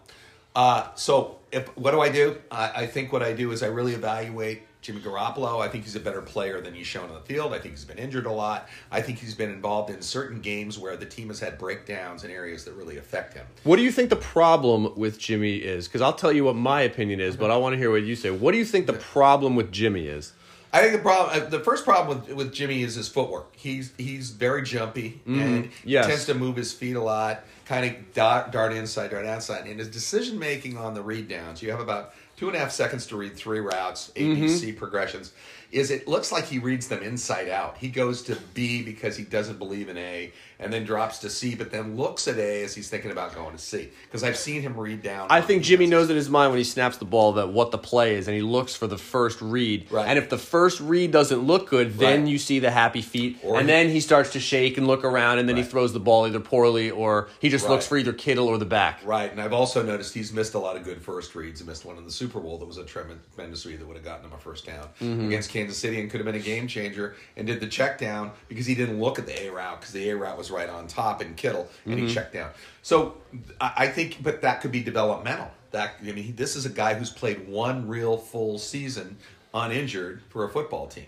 Uh, so if what do I do? I, I think what I do is I really evaluate Jimmy Garoppolo, I think he's a better player than he's shown on the field. I think he's been injured a lot. I think he's been involved in certain games where the team has had breakdowns in areas that really affect him. What do you think the problem with Jimmy is? Because I'll tell you what my opinion is, but I want to hear what you say. What do you think the problem with Jimmy is? I think the problem, uh, the first problem with, with Jimmy is his footwork. He's he's very jumpy and Yes. tends to move his feet a lot, kind of dart, dart inside, dart outside. And his decision making on the read downs, you have about two and a half seconds to read three routes, ABC mm-hmm. progressions. Is it looks like he reads them inside out. He goes to B because he doesn't believe in A, and then drops to C, but then looks at A as he's thinking about going to C. Because I've seen him read down. I think Jimmy knows in his mind when he snaps the ball that what the play is, and he looks for the first read. Right. And if the first read doesn't look good, then Right. you see the happy feet, Or and he- then he starts to shake and look around, and then he throws the ball either poorly or he just looks for either Kittle or the back. Right, and I've also noticed he's missed a lot of good first reads. He missed one in the Super Bowl that was a tremendous tremendous read that would have gotten him a first down Mm-hmm. against Kansas City and could have been a game changer. And did the check down because he didn't look at the A route because the A route was right on top and Kittle, and Mm-hmm. he checked down. So I think, but that could be developmental. That I mean, this is a guy who's played one real full season uninjured for a football team.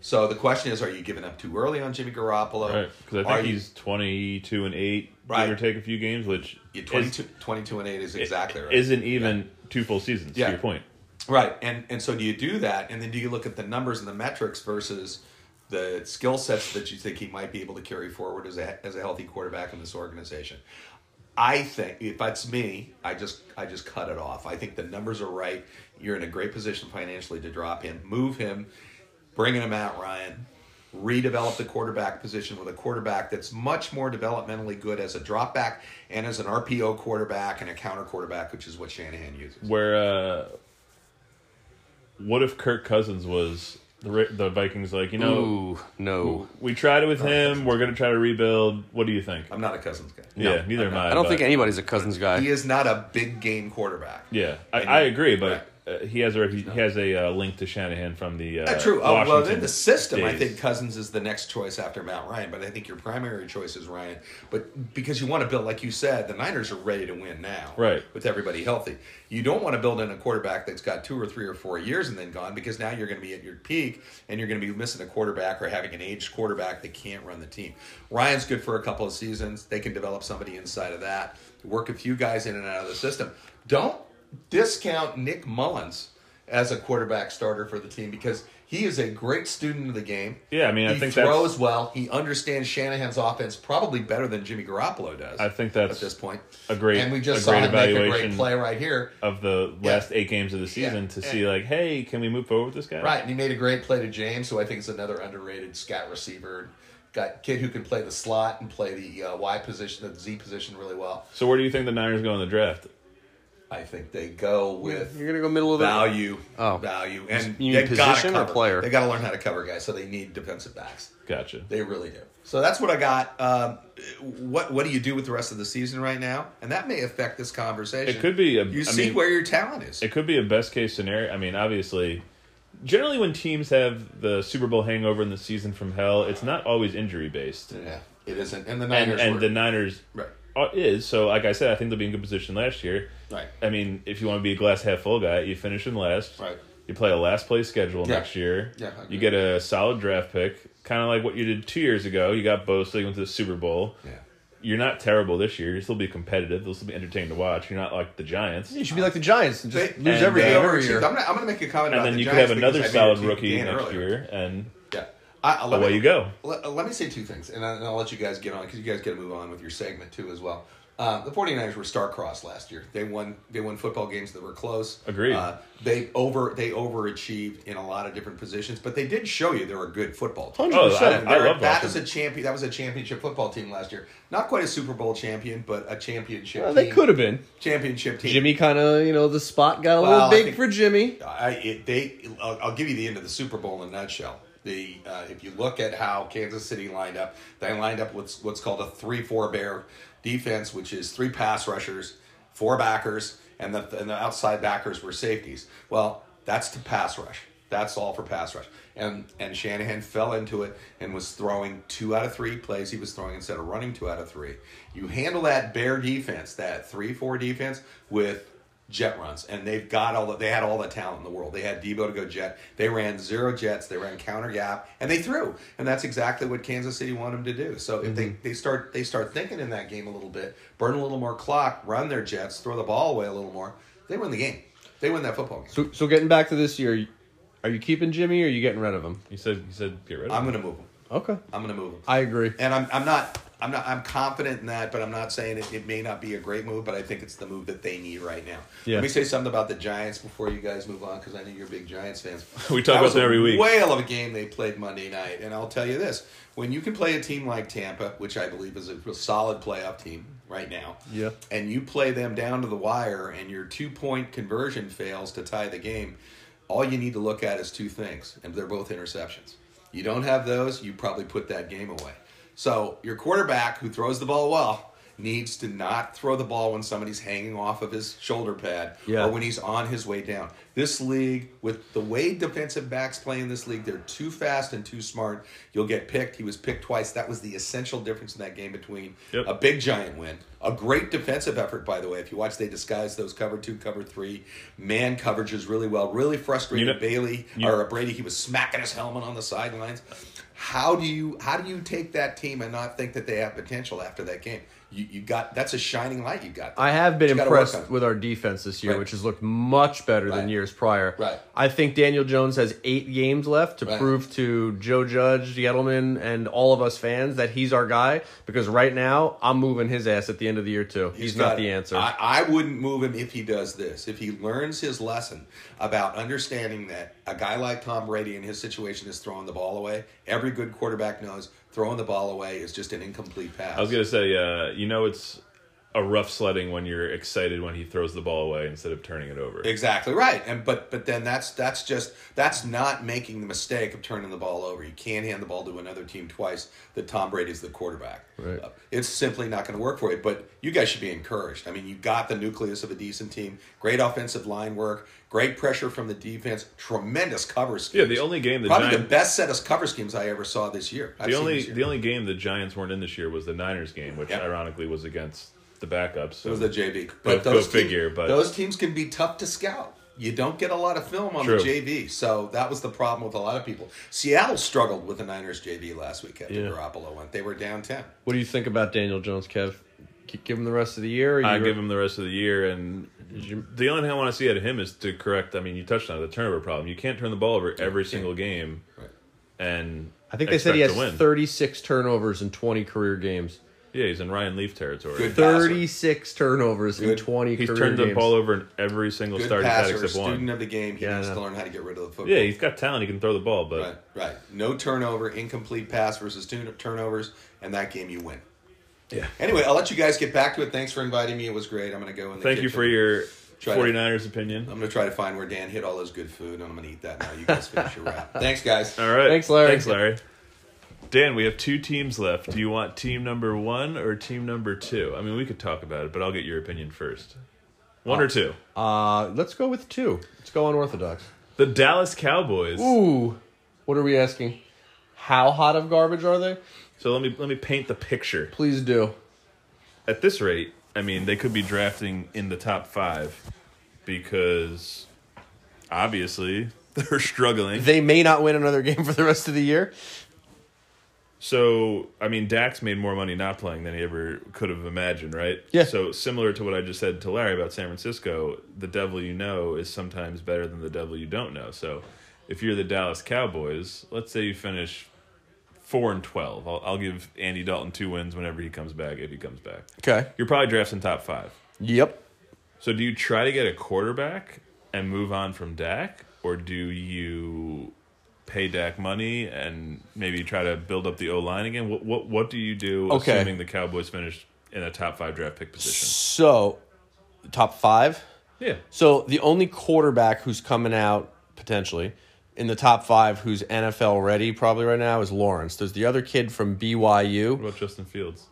So the question is, are you giving up too early on Jimmy Garoppolo? Right, because I Are think you- he's twenty-two and eight, Right. give or take a few games, which Yeah, is- 22, 22 and 8 is exactly right. isn't even two full seasons. Yeah. To your point, Right, and and so do you do that, and then do you look at the numbers and the metrics versus the skill sets that you think he might be able to carry forward as a as a healthy quarterback in this organization? I think if that's me, I just I just cut it off. I think the numbers are right. You're in a great position financially to drop him, move him, bringing him out, Ryan. Redevelop the quarterback position with a quarterback that's much more developmentally good as a drop back and as an RPO quarterback and a counter quarterback, which is what Shanahan uses. where uh, what if Kirk Cousins was the the Vikings? Like you know, Ooh, no. we tried it with him. We're gonna try to rebuild. What do you think? I'm not a Cousins guy. yeah, neither am I. I don't but- think anybody's a Cousins guy. He is not a big game quarterback. Yeah, I, I agree, but Right. Uh, he has a he has a uh, link to Shanahan from the uh, true. Oh, well, in the system, I think Cousins is the next choice after Matt Ryan, but I think your primary choice is Ryan. But because you want to build, like you said, the Niners are ready to win now, Right. With everybody healthy, you don't want to build in a quarterback that's got two or three or four years and then gone because now you're going to be at your peak and you're going to be missing a quarterback or having an aged quarterback that can't run the team. Ryan's good for a couple of seasons. They can develop somebody inside of that, work a few guys in and out of the system. Don't discount Nick Mullens as a quarterback starter for the team because he is a great student of the game. Yeah, I mean, I he think throws that's- well. He understands Shanahan's offense probably better than Jimmy Garoppolo does. I think that's at this point a great- And we just saw him make a great play right here. of the Yeah. last eight games of the season Yeah. to see like, hey, can we move forward with this guy? Right, and he made a great play to James, who I think is another underrated scat receiver. Got kid who can play the slot and play the uh, Y position, the Z position really well. So where do you think the Niners go in the draft? I think they go with You're gonna go middle of the value, Oh. value, and You mean they gotta position or cover. player? They got to learn how to cover guys, so they need defensive backs. Gotcha. They really do. So that's what I got. Um, what What do you do with the rest of the season right now? And that may affect this conversation. It could be a- you I see mean- where your talent is. It could be a best case scenario. I mean, obviously, generally when teams have the Super Bowl hangover in the season from hell, it's not always injury based. yeah, it isn't. And the And Niners and were- the Niners right, Uh, is so. Like I said, I think they'll be in good position last year. right, I mean, if you want to be a glass half full guy, you finish in last. right. You play a last place schedule Yeah. next year. Yeah, you get a solid draft pick, kind of like what you did two years ago. You got Bosa, you went to the Super Bowl. Yeah. You're not terrible this year. You'll still be competitive. They'll still be entertaining to watch. You're not like the Giants. You should be like the Giants and just They- lose and every uh, they every year. I'm gonna, I'm gonna make a comment And about then the you could have another solid rookie next earlier. year, and Yeah. I, I, away me- you go. Let, let me say two things, and, I, and I'll let you guys get on because you guys got to move on with your segment too as well. Uh, the 49ers were star-crossed last year. They won. They won football games that were close. Agreed. Uh, they over they overachieved in a lot of different positions, but they did show you they're a good football team. Hundred Oh, percent. I They're- love that is a champion. That was a championship football team last year. Not quite a Super Bowl champion, but a championship. Well, they could have been. championship team. Jimmy kind of, you know, the spot got a Well, little I big for Jimmy. I it, they I'll, I'll give you the end of the Super Bowl in a nutshell. The uh, if you look at how Kansas City lined up, they lined up with what's called a three-four bear defense, which is three pass rushers, four backers, and the and the outside backers were safeties. Well, that's to pass rush. That's all for pass rush. And and Shanahan fell into it and was throwing two out of three plays he was throwing instead of running two out of three. You handle that bear defense, that three four defense with jet runs, and they've got all the, they had all the talent in the world. They had Deebo to go jet. They ran zero jets. They ran counter gap, and they threw. And that's exactly what Kansas City wanted them to do. So if they, mm-hmm. they start they start thinking in that game a little bit, burn a little more clock, run their jets, throw the ball away a little more, they win the game. They win that football game. So, so getting back to this year, are you keeping Jimmy or are you getting rid of him? You said you said get rid of him. I'm going to move him. Okay. I'm going to move him. I agree. And I'm, I'm not I'm not I'm confident in that, but I'm not saying it, it may not be a great move, but I think it's the move that they need right now. Yeah. Let me say something about the Giants before you guys move on, because I know you're big Giants fans. We talk That about them a every week. Whale of a game they played Monday night, and I'll tell you this: when you can play a team like Tampa, which I believe is a solid playoff team right now, Yeah. and you play them down to the wire, and your two point conversion fails to tie the game, all you need to look at is two things, and they're both interceptions. You don't have those, you probably put that game away. So your quarterback who throws the ball well needs to not throw the ball when somebody's hanging off of his shoulder pad Yeah. or when he's on his way down. This league, with the way defensive backs play in this league, they're too fast and too smart. You'll get picked. He was picked twice. That was the essential difference in that game between Yep. a big giant win, a great defensive effort, by the way. If you watch, they disguise those cover two, cover three, man coverages really well. Really frustrated You know- Bailey you- or Brady. He was smacking his helmet on the sidelines. How do you how do you take that team and not think that they have potential after that game? You you got that's a shining light you got. there. I have been You gotta work impressed with our defense this year, Right. which has looked much better than years prior. Right. I think Daniel Jones has eight games left to Right. prove to Joe Judge, Gettleman, and all of us fans that he's our guy. Because right now, I'm moving his ass at the end of the year too. He's, not got- the answer. I, I wouldn't move him if he does this. If he learns his lesson about understanding that a guy like Tom Brady in his situation is throwing the ball away. Every good quarterback knows throwing the ball away is just an incomplete pass. I was gonna say, uh, you know, it's a rough sledding when you're excited when he throws the ball away instead of turning it over. Exactly right, and but but then that's that's just that's not making the mistake of turning the ball over. You can't hand the ball to another team twice that Tom Brady's the quarterback. Right. Uh, It's simply not going to work for you. But you guys should be encouraged. I mean, you got the nucleus of a decent team, great offensive line work, great pressure from the defense, tremendous cover schemes. Yeah, the only game the probably the best set of cover schemes I ever saw this year. I've The only year. the only game the Giants weren't in this year was the Niners game, which Yep. ironically was against the backups. So It was the JV. Go- But go those figure, teams, but- those teams can be tough to scout. You don't get a lot of film on True. the JV, so that was the problem with a lot of people. Seattle struggled with the Niners JV last week after Yeah. Garoppolo went. They were down ten. what do you think about Daniel Jones, Kev? Give him the rest of the year. Or I give him the rest of the year, and the only thing I want to see out of him is to correct. I mean, you touched on it, the turnover problem. You can't turn the ball over every single game, Right. and I think they said he has to win. 36 turnovers in 20 career games. Yeah, he's in Ryan Leaf territory. Good. passer. 36 turnovers in Good. 20 He's career turned games. the ball over in every single Good start he's had except student one. of the game. He Yeah, I needs to learn how to get rid of the football. Yeah, he's got talent. He can throw the ball, but right, right. No turnover, incomplete pass versus two turnovers, and that game you win. Yeah. Anyway, I'll let you guys get back to it. Thanks for inviting me. It was great. I'm going to go in the thank you for your Try to- 49ers opinion. I'm going to try to find where Dan hid all his good food, and I'm going to eat that now. You guys finish your wrap. Thanks, guys. All right. Thanks, Larry. Thanks, Larry. Dan, we have two teams left. Do you want team number one or team number two? I mean, we could talk about it, but I'll get your opinion first. One or two? Uh, let's go with two. Let's go unorthodox. The Dallas Cowboys. Ooh, what are we asking? How hot of garbage are they? So let me let me paint the picture. Please do. At this rate, I mean, they could be drafting in the top five because obviously they're struggling. They may not win another game for the rest of the year. So, I mean, Dak's made more money not playing than he ever could have imagined, right? Yeah. So, similar to what I just said to Larry about San Francisco, the devil you know is sometimes better than the devil you don't know. So, if you're the Dallas Cowboys, let's say you finish 4 and 12. I'll, I'll give Andy Dalton two wins whenever he comes back, if he comes back. Okay. You're probably drafting top five. Yep. So, do you try to get a quarterback and move on from Dak, or do you pay Dak money and maybe try to build up the O line again? What what what do you do, Okay. assuming the Cowboys finish in a top five draft pick position? So, top five. Yeah, So the only quarterback who's coming out potentially in the top five who's NFL ready probably right now is Lawrence. There's the other kid from BYU. what about Justin Fields?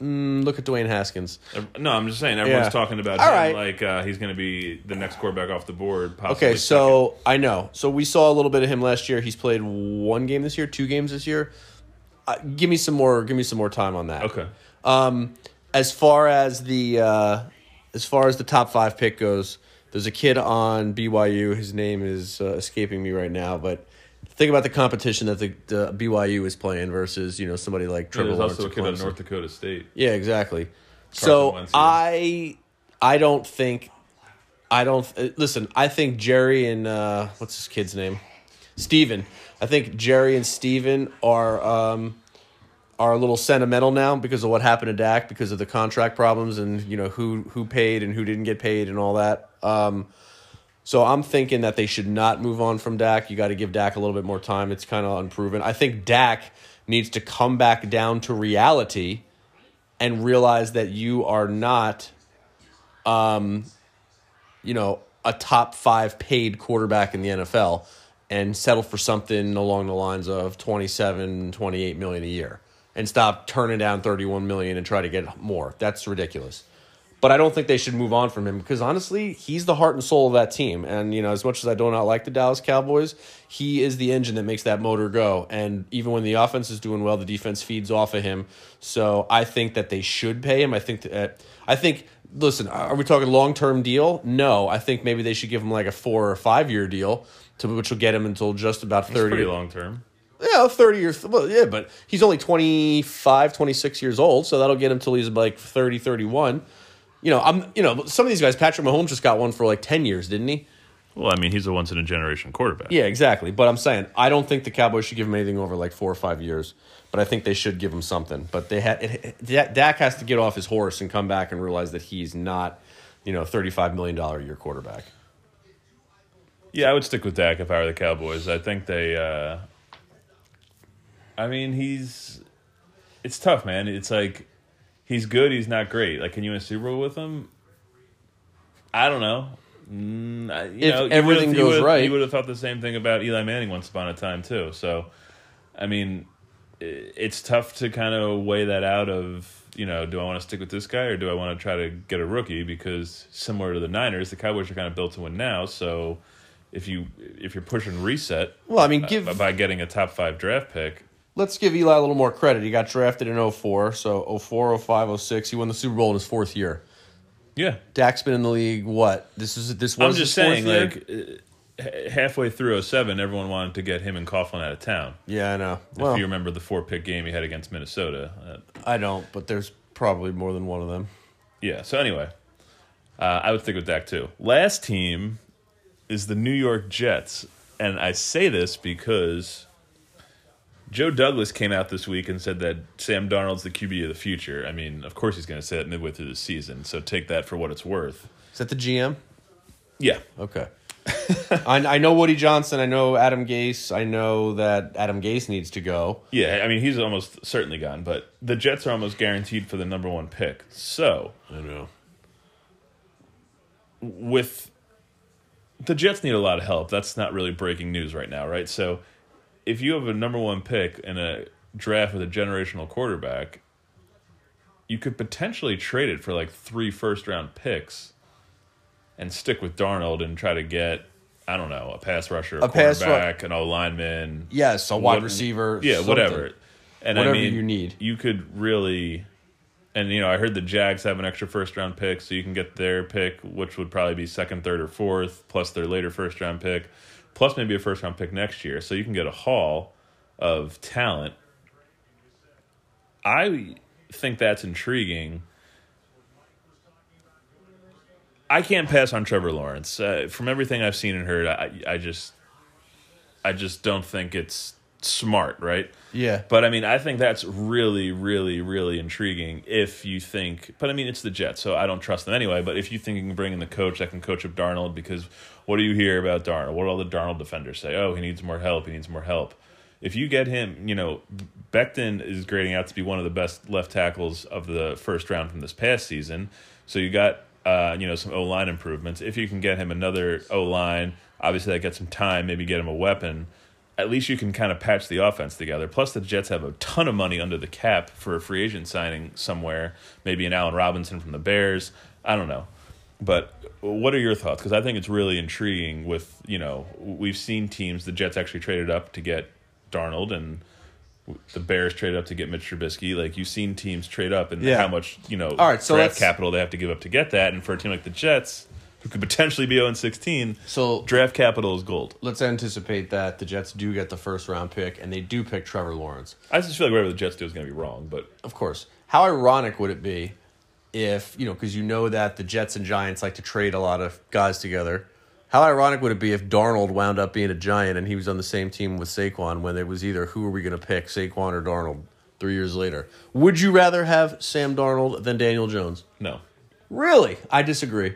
Mm, look at Dwayne Haskins. No, I'm just saying everyone's Yeah. talking about All him right. like uh, he's going to be the next quarterback off the board. Possibly Okay, so I know. So we saw a little bit of him last year. He's played one game this year, two games this year. Uh, give me some more. Give me some more time on that. okay. Um, as far as the uh, as far as the top five pick goes, there's a kid on BYU. His name is uh, escaping me right now, but think about the competition that the, the BYU is playing versus you know somebody like Trevor There's Lawrence also a kid on North Dakota State. Yeah, exactly. so Wentz, yeah. I I don't think I don't uh, listen. I think Jerry and uh, what's his kid's name, Steven. I think Jerry and Steven are um, are a little sentimental now because of what happened to Dak because of the contract problems and you know who who paid and who didn't get paid and all that. Um, so I'm thinking that they should not move on from Dak. You got to give Dak a little bit more time. It's kind of unproven. I think Dak needs to come back down to reality and realize that you are not, um, you know, a top five paid quarterback in the NFL and settle for something along the lines of 27, 28 million a year and stop turning down 31 million and try to get more. That's ridiculous. But I don't think they should move on from him because honestly, he's the heart and soul of that team. And you know, as much as I do not like the Dallas Cowboys, he is the engine that makes that motor go. And even when the offense is doing well, the defense feeds off of him. So I think that they should pay him. I think that uh, I think. Listen, are we talking long term deal? No, I think maybe they should give him like a four or five year deal, to which will get him until just about thirty. pretty long term. Yeah, 30 years. Well, yeah, but he's only 25, 26 years old, so that'll get him till he's like 30, 31. You know, I'm you know, some of these guys Patrick Mahomes just got one for like 10 years, didn't he? Well, I mean, he's a once in a generation quarterback. Yeah, exactly. But I'm saying I don't think the Cowboys should give him anything over like 4 or 5 years, but I think they should give him something. But they had it, it, Dak has to get off his horse and come back and realize that he's not, you know, 35 million dollar a year quarterback. Yeah, I would stick with Dak if I were the Cowboys. I think they. Uh, I mean, he's. It's tough, man. It's like he's good. He's not great. Like, can you win a Super Bowl with him? I don't know. Mm, I- you If know, everything you goes would've- right. you would have thought the same thing about Eli Manning once upon a time too. So, I mean, it's tough to kind of weigh that out. Of you know, do I want to stick with this guy or do I want to try to get a rookie? Because similar to the Niners, the Cowboys are kind of built to win now. So, if you if you're pushing reset, Well, I mean, uh, give by getting a top five draft pick, let's give Eli a little more credit. He got drafted in 04, so 04, 05, 06. He won the Super Bowl in his fourth year. yeah. Dak's been in the league. What this is? This was I'm just saying, year? like uh, halfway through 07, everyone wanted to get him and Coughlin out of town. yeah, I know. if Well, you remember the four pick game he had against Minnesota. Uh, I don't, but there's probably more than one of them. yeah. So anyway, uh, I would think with Dak too. Last team is the New York Jets, and I say this because Joe Douglas came out this week and said that Sam Darnold's the QB of the future. I mean, of course he's going to say it midway through the season, so take that for what it's worth. Is that the GM? Yeah. Okay. I, I know Woody Johnson. I know Adam Gase. I know that Adam Gase needs to go. Yeah, I mean he's almost certainly gone, but the Jets are almost guaranteed for the number one pick. So I know. with the Jets need a lot of help. That's not really breaking news right now, right? So if you have a number one pick in a draft with a generational quarterback, you could potentially trade it for like three first round picks and stick with Darnold and try to get I don't know a pass rusher, a, A pass ru- quarterback, an O lineman, Yes, a wide what- receiver. yeah, something. whatever. And Whatever I mean, you need. you could really. And you know, I heard the Jags have an extra first round pick, so you can get their pick, which would probably be second, third, or fourth, plus their later first round pick, plus maybe a first round pick next year. So you can get a haul of talent. I think that's intriguing. I can't pass on Trevor Lawrence. Uh, from everything I've seen and heard, I, I just, I just don't think it's smart, right? Yeah. But I mean, I think that's really, really, really intriguing if you think. But I mean, it's the Jets, so I don't trust them anyway. But if you think you can bring in the coach that can coach up Darnold, because what do you hear about Darnold? What do all the Darnold defenders say? Oh, he needs more help. He needs more help. If you get him, you know, Becton is grading out to be one of the best left tackles of the first round from this past season. So you got, uh, you know, some O line improvements. If you can get him another O line, obviously that gets some time. Maybe get him a weapon at least you can kind of patch the offense together. Plus, the Jets have a ton of money under the cap for a free agent signing somewhere. Maybe an Allen Robinson from the Bears. I don't know. But what are your thoughts? Because I think it's really intriguing. With you know, we've seen teams. The Jets actually traded up to get Darnold, and the Bears traded up to get Mitch Trubisky. Like you've seen teams trade up and Yeah. how much you know All right, so draft capital they have to give up to get that. And for a team like the Jets, who could potentially be 0 16, So draft capital is gold. let's anticipate that the Jets do get the first round pick and they do pick Trevor Lawrence. I just feel like whatever the Jets do is going to be wrong. But Of course. How ironic would it be if, you know, because you know that the Jets and Giants like to trade a lot of guys together. How ironic would it be if Darnold wound up being a Giant and he was on the same team with Saquon when it was either who are we going to pick, Saquon or Darnold, three years later? Would you rather have Sam Darnold than Daniel Jones? no. Really? I disagree.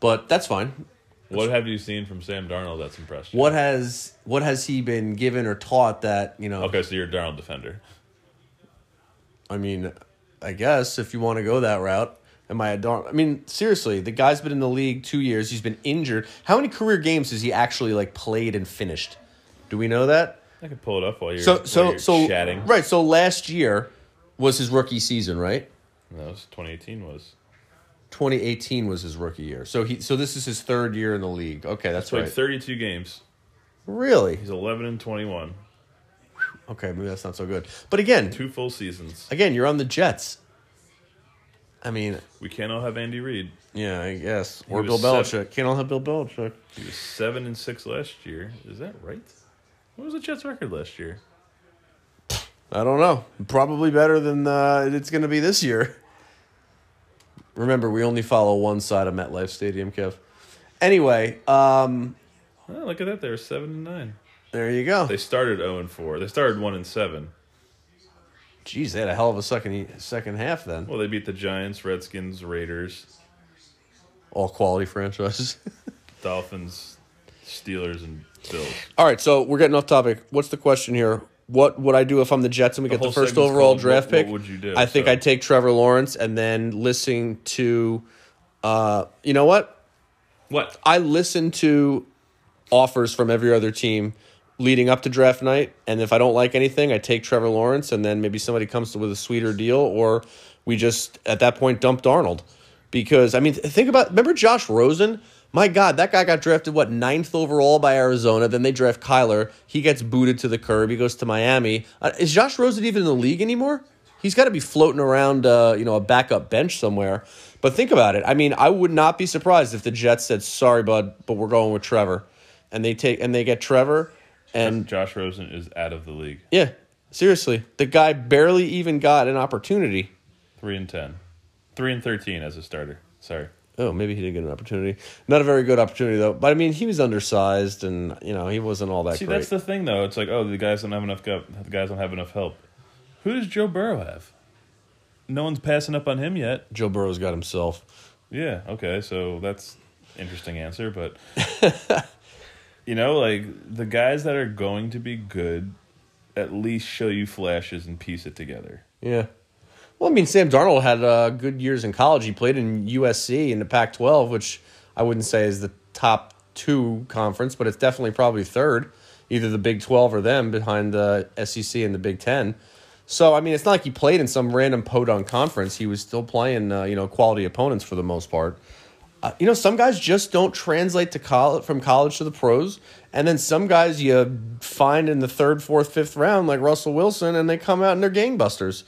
But that's fine. What have you seen from Sam Darnold that's impressed you? What has what has he been given or taught that, you know, Okay, so you're a Darnold defender. I mean, I guess if you want to go that route, am I a darn? I mean, seriously, the guy's been in the league two years. He's been injured. How many career games has he actually like played and finished? Do we know that? I could pull it up while you're, So so you're so chatting. right. So last year was his rookie season, right? No, it was 2018 was. 2018 was his rookie year. So he so this is his third year in the league. Okay, that's right. 32 games. Really? He's 11 and 21. Okay, maybe that's not so good. But again, Two full seasons. again, you're on the Jets. I mean, We can't all have Andy Reid. yeah, I guess. Or Bill Belichick. seven- Can't all have Bill Belichick. He was 7 and 6 last year. Is that right? What was the Jets' record last year? I don't know. Probably better than uh, it's going to be this year. Remember, we only follow one side of MetLife Stadium, Kev. Anyway, um, Oh, look at that. They were 7 and 9. there you go. They started 0 and 4. They started 1 and 7. Jeez, they had a hell of a second second half then. Well, they beat the Giants, Redskins, Raiders, All quality franchises. Dolphins, Steelers, and Bills. All right, so we're getting off topic. What's the question here? What would I do if I'm the Jets and we get the first overall called, draft pick? what would you do? I think So- I'd take Trevor Lawrence and then listen to, uh, you know what? What? I listen to offers from every other team leading up to draft night, and if I don't like anything, I take Trevor Lawrence, and then maybe somebody comes with a sweeter deal, or we just at that point dump Darnold. Because I mean, think about remember Josh Rosen. My God, that guy got drafted what ninth overall by Arizona. Then they draft Kyler. He gets booted to the curb. He goes to Miami. Uh, is Josh Rosen even in the league anymore? He's got to be floating around, uh, you know, a backup bench somewhere. But think about it. I mean, I would not be surprised if the Jets said, "Sorry, bud, but we're going with Trevor," and they take and they get Trevor, and Josh Rosen is out of the league. yeah, seriously, the guy barely even got an opportunity. 3 and 10. 3 and 13 as a starter. Sorry. Oh, maybe he didn't get an opportunity. Not a very good opportunity though. But I mean, he was undersized, and you know, he wasn't all that See, great. that's the thing, though. It's like, oh, the guys don't have enough. The guys don't have enough help. Who does Joe Burrow have? No one's passing up on him yet. Joe Burrow's got himself. Yeah. Okay. So that's interesting answer, but you know, like the guys that are going to be good, at least show you flashes and piece it together. Yeah. Well, I mean, Sam Darnold had uh, good years in college. He played in USC in the Pac-12, which I wouldn't say is the top two conference, but it's definitely probably third, either the Big 12 or them behind the SEC and the Big 10. So, I mean, it's not like he played in some random podunk conference. He was still playing, uh, you know, quality opponents for the most part. Uh, you know, some guys just don't translate to college from college to the pros, and then some guys you find in the third, fourth, fifth round, like Russell Wilson, and they come out and they're gangbusters.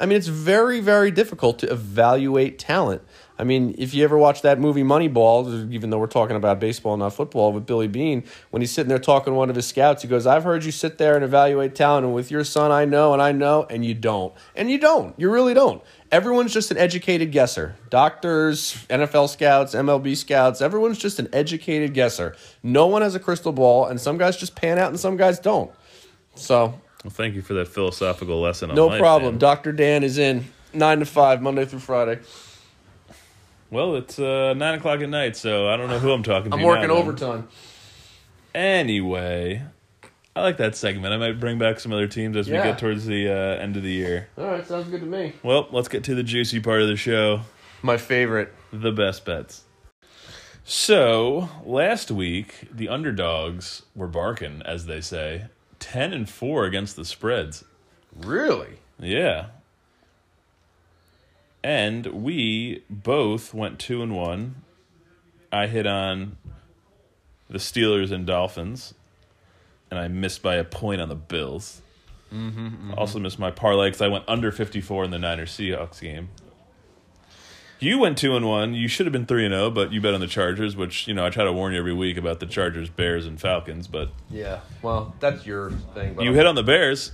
I mean, it's very, very difficult to evaluate talent. I mean, if you ever watch that movie Moneyball, even though we're talking about baseball, not football, with Billy Beane, when he's sitting there talking to one of his scouts, he goes, I've heard you sit there and evaluate talent, and with your son, I know, and I know, and you don't. And you don't. You really don't. Everyone's just an educated guesser. Doctors, NFL scouts, MLB scouts, everyone's just an educated guesser. No one has a crystal ball, and some guys just pan out and some guys don't. So, Well, thank you for that philosophical lesson. On no life, problem. Dan. Dr. Dan is in 9 to 5, Monday through Friday. Well, it's uh, nine o'clock at night, so I don't know who I'm talking to. I'm working now, overtime. Anyway, I like that segment. I might bring back some other teams as Yeah. we get towards the uh, end of the year. All right, sounds good to me. Well, let's get to the juicy part of the show My favorite. the best bets. So, last week, the underdogs were barking, as they say, 10 and 4 against the spreads. Really? Yeah. And we both went 2 and 1. I hit on the Steelers and Dolphins, and I missed by a point on the Bills. Mm-hmm, Also missed my parlay because I went under 54 in the Niners Seahawks game. You went two and one. You should have been three and zero, but you bet on the Chargers, which you know I try to warn you every week about the Chargers, Bears, and Falcons. But Yeah. Well, that's your thing. You hit on the Bears,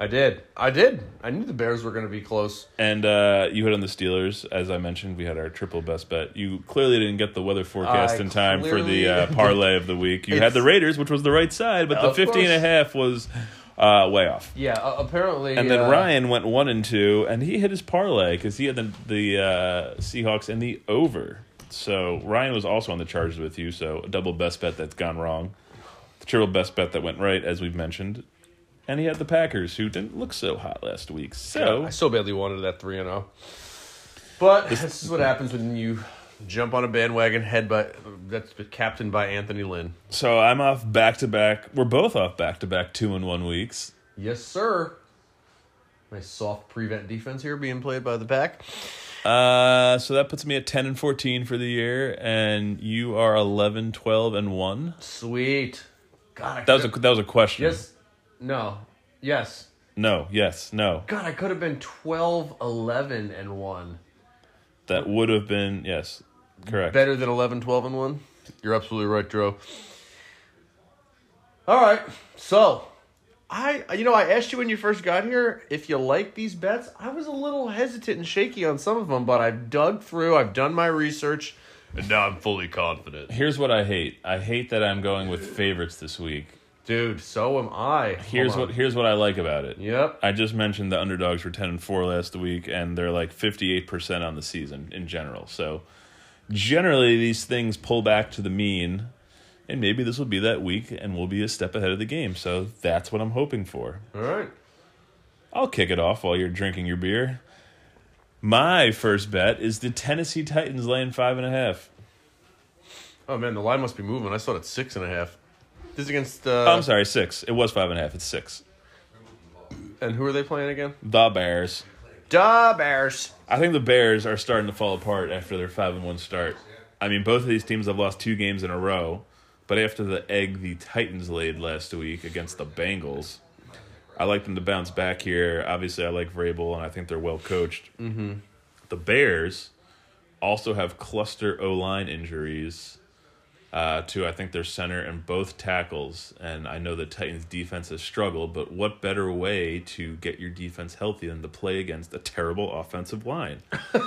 I did. I did. I knew the Bears were going to be close. and uh, you hit on the Steelers. As I mentioned, we had our triple best bet. You clearly didn't get the weather forecast I in time for the uh, parlay of the week. You had the Raiders, which was the right side, but the Of 50 and a half was uh, way off. Yeah. Uh, apparently. And then uh, Ryan went one and two, and he hit his parlay because he had the the uh, Seahawks in the over. So Ryan was also on the Chargers with you. So a double best bet that's gone wrong. The triple best bet that went right, as we've mentioned, and he had the Packers, who didn't look so hot last week. So I so badly wanted that three and zero. But this is what happens when you jump on a bandwagon head by that's captained by Anthony Lynn. so I'm off back to back. We're both off back to back two and one weeks. Yes, sir. Nice soft prevent defense here being played by the pack. Uh, so that puts me at ten and fourteen for the year, and you are 11, 12, and one. Sweet. God, I That was a that was a question. yes. No. Yes. No. Yes. No. God, I could have been 12, 11, and 1. That would have been yes, correct. Better than 11, 12, and 1? You're absolutely right, Dro. All right. So, I you know, I asked you when you first got here if you like these bets. I was a little hesitant and shaky on some of them, but I've dug through, I've done my research, and now I'm fully confident. Here's what I hate. I hate that I'm going with favorites this week. Dude, so am I. Here's what here's what I like about it. Yep. I just mentioned the underdogs were 10 and 4 last week and they're like 58% on the season in general. So generally these things pull back to the mean and maybe this will be that week and we'll be a step ahead of the game. So that's what I'm hoping for. All right. I'll kick it off while you're drinking your beer. My first bet is the Tennessee Titans laying five and a half. Oh man, the line must be moving. I saw it at six and a half. This is against. Uh, Oh, I'm sorry, six. It was five and a half. It's six. And who are they playing again? The Bears. Da Bears. I think the Bears are starting to fall apart after their five and one start. I mean, both of these teams have lost two games in a row, but after the egg the Titans laid last week against the Bengals, I like them to bounce back here. Obviously, I like Vrabel, and I think they're well coached. Mm-hmm. The Bears also have cluster O line injuries uh, to I think their center and both tackles. And I know the Titans defense has struggled, but what better way to get your defense healthy than to play against a terrible offensive line?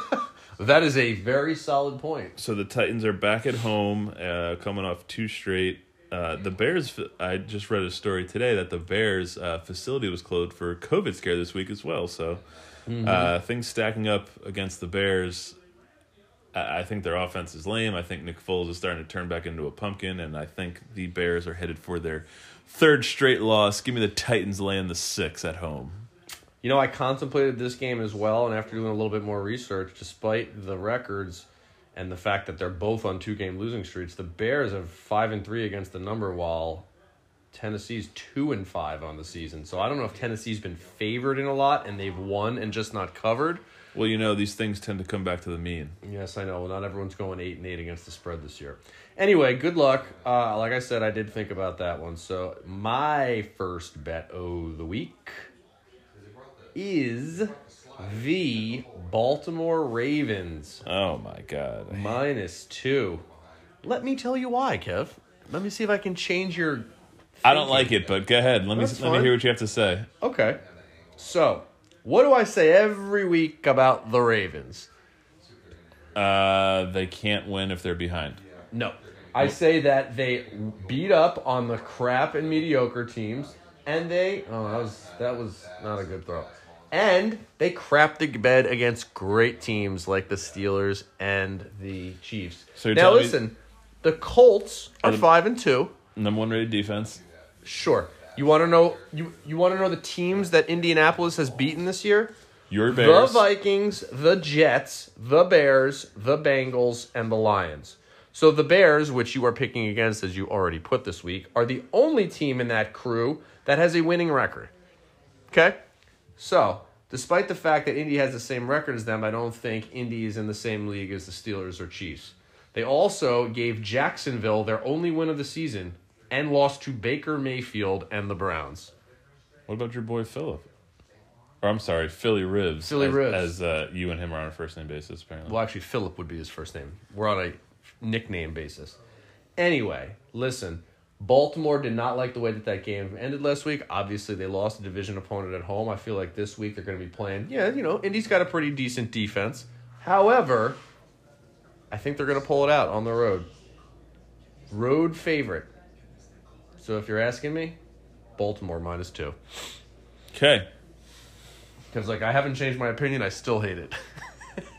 That is a very solid point. So the Titans are back at home, uh, coming off two straight. Uh, the Bears. I just read a story today that the Bears uh, facility was closed for COVID scare this week as well. So uh, things stacking up against the Bears. I think their offense is lame. I think Nick Foles is starting to turn back into a pumpkin, and I think the Bears are headed for their third straight loss. Give me the Titans laying the six at home. You know, I contemplated this game as well, and after doing a little bit more research, despite the records and the fact that they're both on two game losing streaks, the Bears are five and three against the number, while Tennessee's two and five on the season. So I don't know if Tennessee's been favored in a lot and they've won and just not covered. Well, you know these things tend to come back to the mean. Yes, I know. Well, not everyone's going eight and eight against the spread this year. Anyway, good luck. Uh, like I said, I did think about that one. So my first bet of the week is the Baltimore Ravens Oh my god. minus two. Let me tell you why, Kev. Let me see if I can change your. I don't like it, but go ahead. Let me let me hear what you have to say. Okay. So, what do I say every week about the Ravens? Uh, they can't win if they're behind. No. I say that they beat up on the crap and mediocre teams, and they oh that was that was not a good throw, and they crap the bed against great teams like the Steelers and the Chiefs. So you're now telling me- listen, the Colts are the- five and two. Number one rated defense. Sure. You want to know you you want to know the teams that Indianapolis has beaten this year? Your Bears. The Vikings, the Jets, the Bears, the Bengals, and the Lions. So the Bears, which you are picking against as you already put this week, are the only team in that crew that has a winning record. Okay? So, despite the fact that Indy has the same record as them, I don't think Indy is in the same league as the Steelers or Chiefs. They also gave Jacksonville their only win of the season and lost to Baker Mayfield and the Browns. What about your boy Philip? Or I'm sorry, Philly Ribs. Philly as, Ribs. As uh, you and him are on a first name basis, apparently. Well, actually, Philip would be his first name. We're on a nickname basis. Anyway, listen. Baltimore did not like the way that that game ended last week. Obviously, they lost a division opponent at home. I feel like this week they're going to be playing. Yeah, you know, Indy's got a pretty decent defense. However, I think they're going to pull it out on the road. Road favorite. So if you're asking me, Baltimore minus two. Okay. Because like I haven't changed my opinion, I still hate it.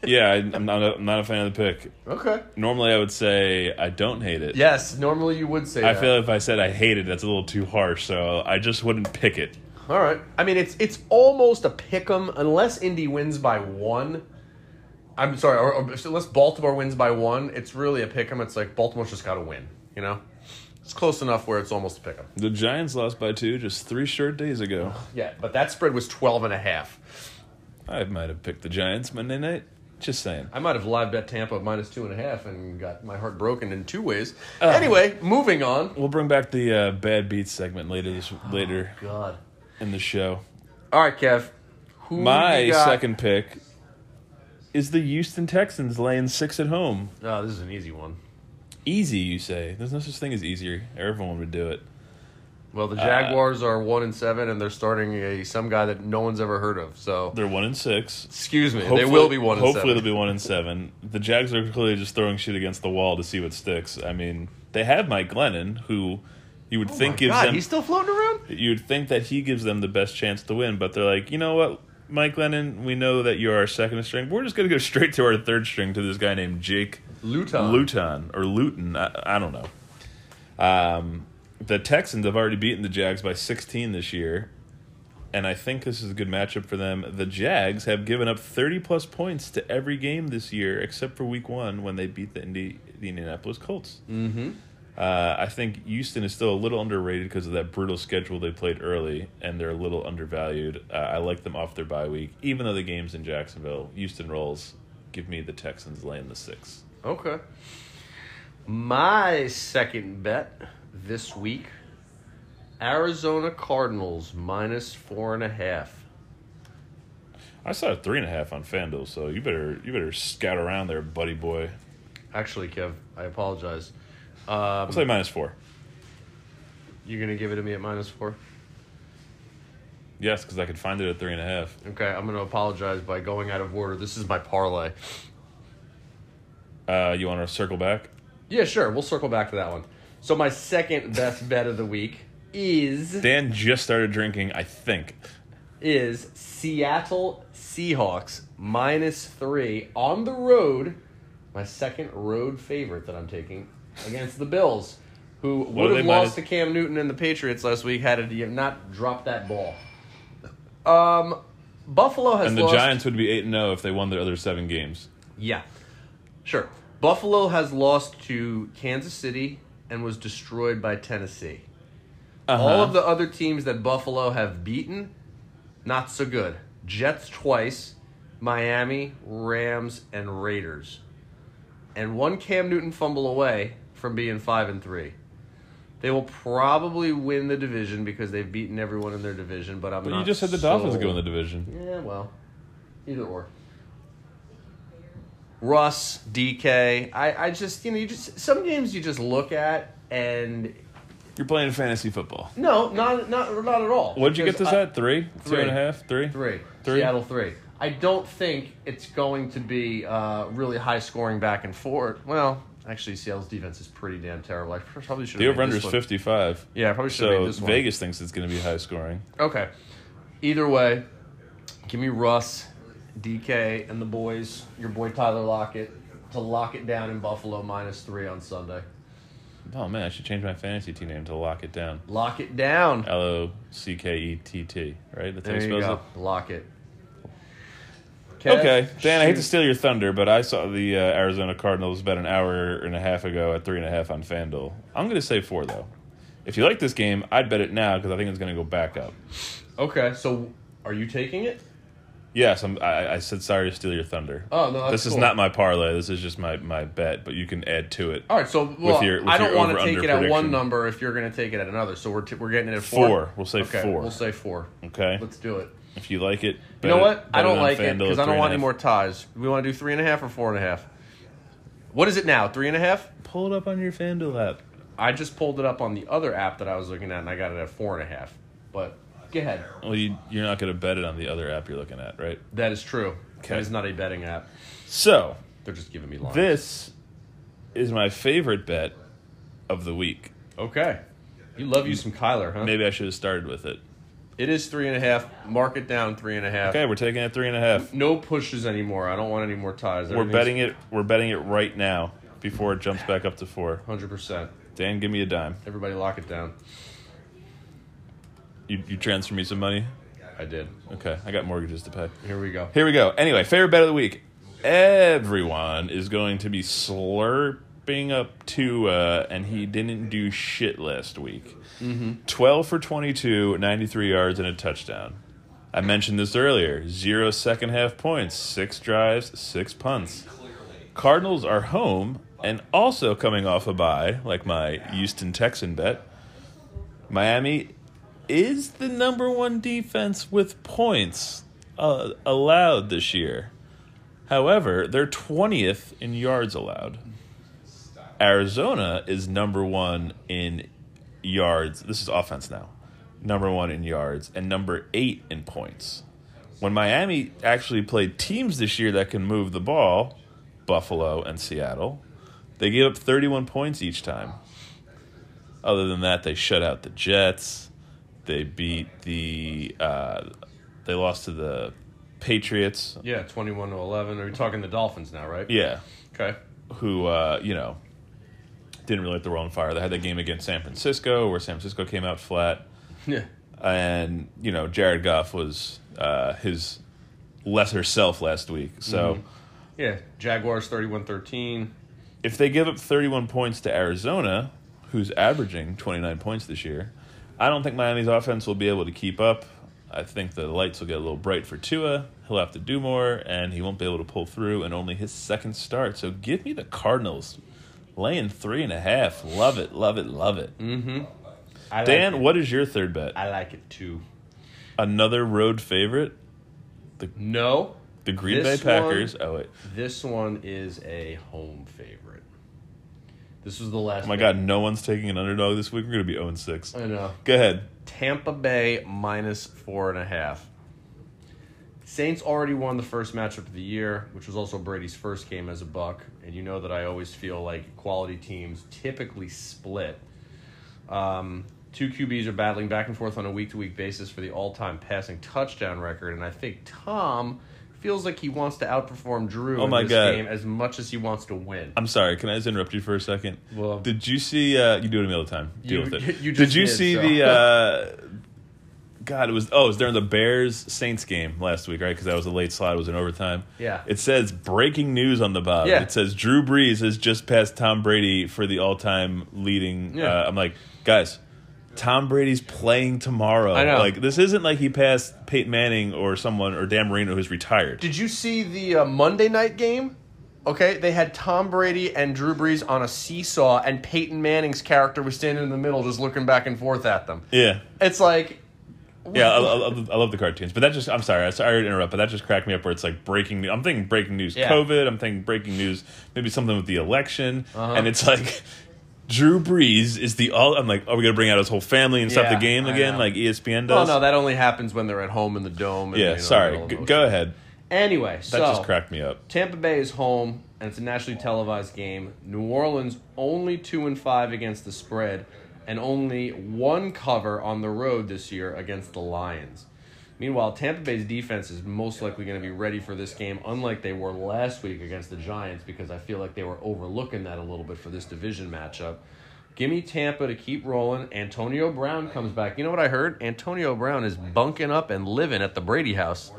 Yeah, I, I'm not. A, I'm not a fan of the pick. okay. Normally, I would say I don't hate it. Yes, normally you would say I that. feel if I said I hate it, that's a little too harsh. So I just wouldn't pick it. All right. I mean, it's it's almost a pick 'em unless Indy wins by one. I'm sorry, or, or unless Baltimore wins by one, it's really a pick 'em. It's like Baltimore's just got to win. You know, it's close enough where it's almost a pick 'em. The Giants lost by two just three short days ago. Yeah, but that spread was 12 and a half. I might have picked the Giants Monday night. Just saying. I might have live bet Tampa minus two and a half and got my heart broken in two ways. anyway, moving on. We'll bring back the uh, bad beats segment later this later God. in the show. All right, Kev. Who My second pick is the Houston Texans laying six at home. Oh, this is an easy one. Easy, you say? There's no such thing as easier. Everyone would do it. Well, the uh, Jaguars are one and seven, and they're starting a some guy that no one's ever heard of. So, They're one and six. excuse me, they will be one and Hopefully, they'll be one and seven. The Jags are clearly just throwing shit against the wall to see what sticks. I mean, they have Mike Glennon, who you would Oh think gives God, them. he's still floating around. You'd think that he gives them the best chance to win, but they're like, you know what, Mike Glennon, we know that you're our second string. We're just going to go straight to our third string to this guy named Jake Luton. Luton or Luton. I, I don't know. Um, the Texans have already beaten the Jags by 16 this year, and I think this is a good matchup for them. The Jags have given up 30 plus points to every game this year, except for Week One when they beat the, Indi- the Indianapolis Colts. Mm-hmm. Uh, I think Houston is still a little underrated because of that brutal schedule they played early, and they're a little undervalued. Uh, I like them off their bye week, even though the game's in Jacksonville. Houston rolls. Give me the Texans laying the six. Okay. My second bet this week: Arizona Cardinals minus four and a half. I saw a three and a half on FanDuel, so you better you better scout around there, buddy boy. Actually, Kev, I apologize. Um, I'll say minus four. you're gonna give it to me at minus four. Yes, because I could find it at three and a half. Okay, I'm gonna apologize by going out of order. This is my parlay. Uh, you want to circle back? Yeah, sure. We'll circle back to that one. So my second best bet of the week is Dan just started drinking, I think. is Seattle Seahawks minus three on the road. My second road favorite that I'm taking against the Bills, who would have minus- lost to Cam Newton and the Patriots last week had he not dropped that ball. Um, Buffalo has And the lost. Giants would be eight and zero if they won their other seven games. Yeah, sure. Buffalo has lost to Kansas City and was destroyed by Tennessee. Uh-huh. All of the other teams that Buffalo have beaten, not so good. Jets twice, Miami, Rams, and Raiders. And one Cam Newton fumble away from being 5 and 3. They will probably win the division because they've beaten everyone in their division, but I'm But not you just said the Dolphins go in the division. Yeah, well, either or. Russ, DK, I, I just, you know, you just, some games you just look at and, You're playing fantasy football. no, not, not, not at all. What'd you get this I- at? Three? Two and a half? Three? Three. Three? Seattle three. I don't think it's going to be uh, really high scoring back and forth. Well, actually, Seattle's defense is pretty damn terrible. I probably should The over under is 55. Yeah, I probably should have So made this one. Vegas thinks it's going to be high scoring. Okay. Either way, give me Russ, DK, and the boys, your boy Tyler Lockett, to lock it down in Buffalo minus three on Sunday. Oh man, I should change my fantasy team name to Lock It Down. Lock it down. L O C K E T T. Right? That's how There you you go. Lock it. it. Okay, Dan. I hate to steal your thunder, but I saw the uh, Arizona Cardinals about an hour and a half ago at three and a half on FanDuel. I'm going to say four though. If you like this game, I'd bet it now because I think it's going to go back up. Okay, so are you taking it? Yes, I'm, I, I said sorry to steal your thunder. Oh, no, that's this is cool. not my parlay. This is just my, my bet, but you can add to it. All right, so well, your- with I don't want to take it at one number if you're going to take it at another. So we're t- we're getting it at four. Four. We'll say okay, four. We'll say four. Okay, Let's do it. if you like it, You know what? it- I don't on like it because I don't want any more ties. We want to do three and a half or four and a half. What is it now? Three and a half? Pull it up on your FanDuel app. I just pulled it up on the other app that I was looking at, and I got it at four and a half. But go ahead. Well, you, you're not going to bet it on the other app you're looking at, right? That is true. Okay. That is not a betting app. So They're just giving me lines. this is my favorite bet of the week. Okay. You love you some Kyler, huh? Maybe I should have started with it. It is three and a half. Mark it down three and a half. Okay, we're taking it three and a half. No pushes anymore. I don't want any more ties. We're betting it. We're betting it right now before it jumps back up to four. Hundred percent. Dan, give me a dime. Everybody, lock it down. You you transfer me some money. I did. Okay, I got mortgages to pay. Here we go. Here we go. Anyway, favorite bet of the week. Everyone is going to be slurping up Tua, and he didn't do shit last week. Mm-hmm. 12 for 22, 93 yards, and a touchdown. I mentioned this earlier. Zero second half points, six drives, six punts. Cardinals are home and also coming off a bye, like my Houston Texan bet. Miami is the number one defense with points uh, allowed this year. However, they're 20th in yards allowed. Arizona is number one in yards. This is offense now. Number one in yards and number eight in points. When Miami actually played teams this year that can move the ball, Buffalo and Seattle, they gave up 31 points each time. Other than that, they shut out the Jets. They beat the. Uh, they lost to the Patriots. Yeah, twenty-one to eleven. Are we talking the Dolphins now, right? Yeah, Okay. who uh, you know didn't really light the world on fire. They had that game against San Francisco where San Francisco came out flat, Yeah. and you know Jared Goff was uh, his lesser self last week. So Yeah. Jaguars 31-13. if they give up 31 points to Arizona, who's averaging 29 points this year, I don't think Miami's offense will be able to keep up. I think the lights will get a little bright for Tua. He'll have to do more, and he won't be able to pull through in only his second start. So give me the Cardinals laying three and a half. Love it, love it, love it. Mm-hmm. I like Dan, it. what is your third bet? I like it too. Another road favorite, No. the Green This Bay Packers. Oh wait, This one is a home favorite. This was the last oh my. God, no one's taking an underdog this week. We're gonna be 0 6. I know. Go ahead. Tampa Bay minus four and a half. Saints already won the first matchup of the year, which was also Brady's first game as a Buck. And you know that I always feel like quality teams typically split. Um, two QBs are battling back and forth on a week to week basis for the all time passing touchdown record. And I think Tom feels like he wants to outperform Drew Oh in my this God. game as much as he wants to win. I'm sorry. Can I just interrupt you for a second? Well- did you see? Uh, you do it to me all the time. Deal You- with it. you did you did, see so. the? Uh, God, it was. Oh, it was during the Bears Saints game last week, right? Because that was a late slot. It was in overtime. Yeah. It says breaking news on the bottom. Yeah. It says Drew Brees has just passed Tom Brady for the all-time leading. Yeah. Uh, I'm like, guys. Tom Brady's playing tomorrow. I know. Like this isn't like he passed Peyton Manning or someone or Dan Marino who's retired. Did you see the uh, Monday night game? Okay, they had Tom Brady and Drew Brees on a seesaw, and Peyton Manning's character was standing in the middle, just looking back and forth at them. yeah. It's like, Yeah, I, I, I love the cartoons, but that just—I'm sorry, I'm sorry to interrupt, but that just cracked me up. Where it's like breaking news. I'm thinking breaking news, Yeah. COVID. I'm thinking breaking news, maybe something with the election, Uh-huh. and it's like Drew Brees is the all. I'm like, are we gonna bring out his whole family and stuff? Yeah, The game I again, know. like ESPN well, no, that only happens when they're at home in the dome. And, yeah, you know, sorry. G- go ahead. Anyway, so That so just cracked me up. Tampa Bay is home, and it's a nationally televised game. New Orleans only two and five against the spread, and only one cover on the road this year against the Lions. Meanwhile, Tampa Bay's defense is most likely going to be ready for this game, unlike they were last week against the Giants, because I feel like they were overlooking that a little bit for this division matchup. Give me Tampa to keep rolling. Antonio Brown comes back. You know what I heard? Antonio Brown is bunking up and living at the Brady house.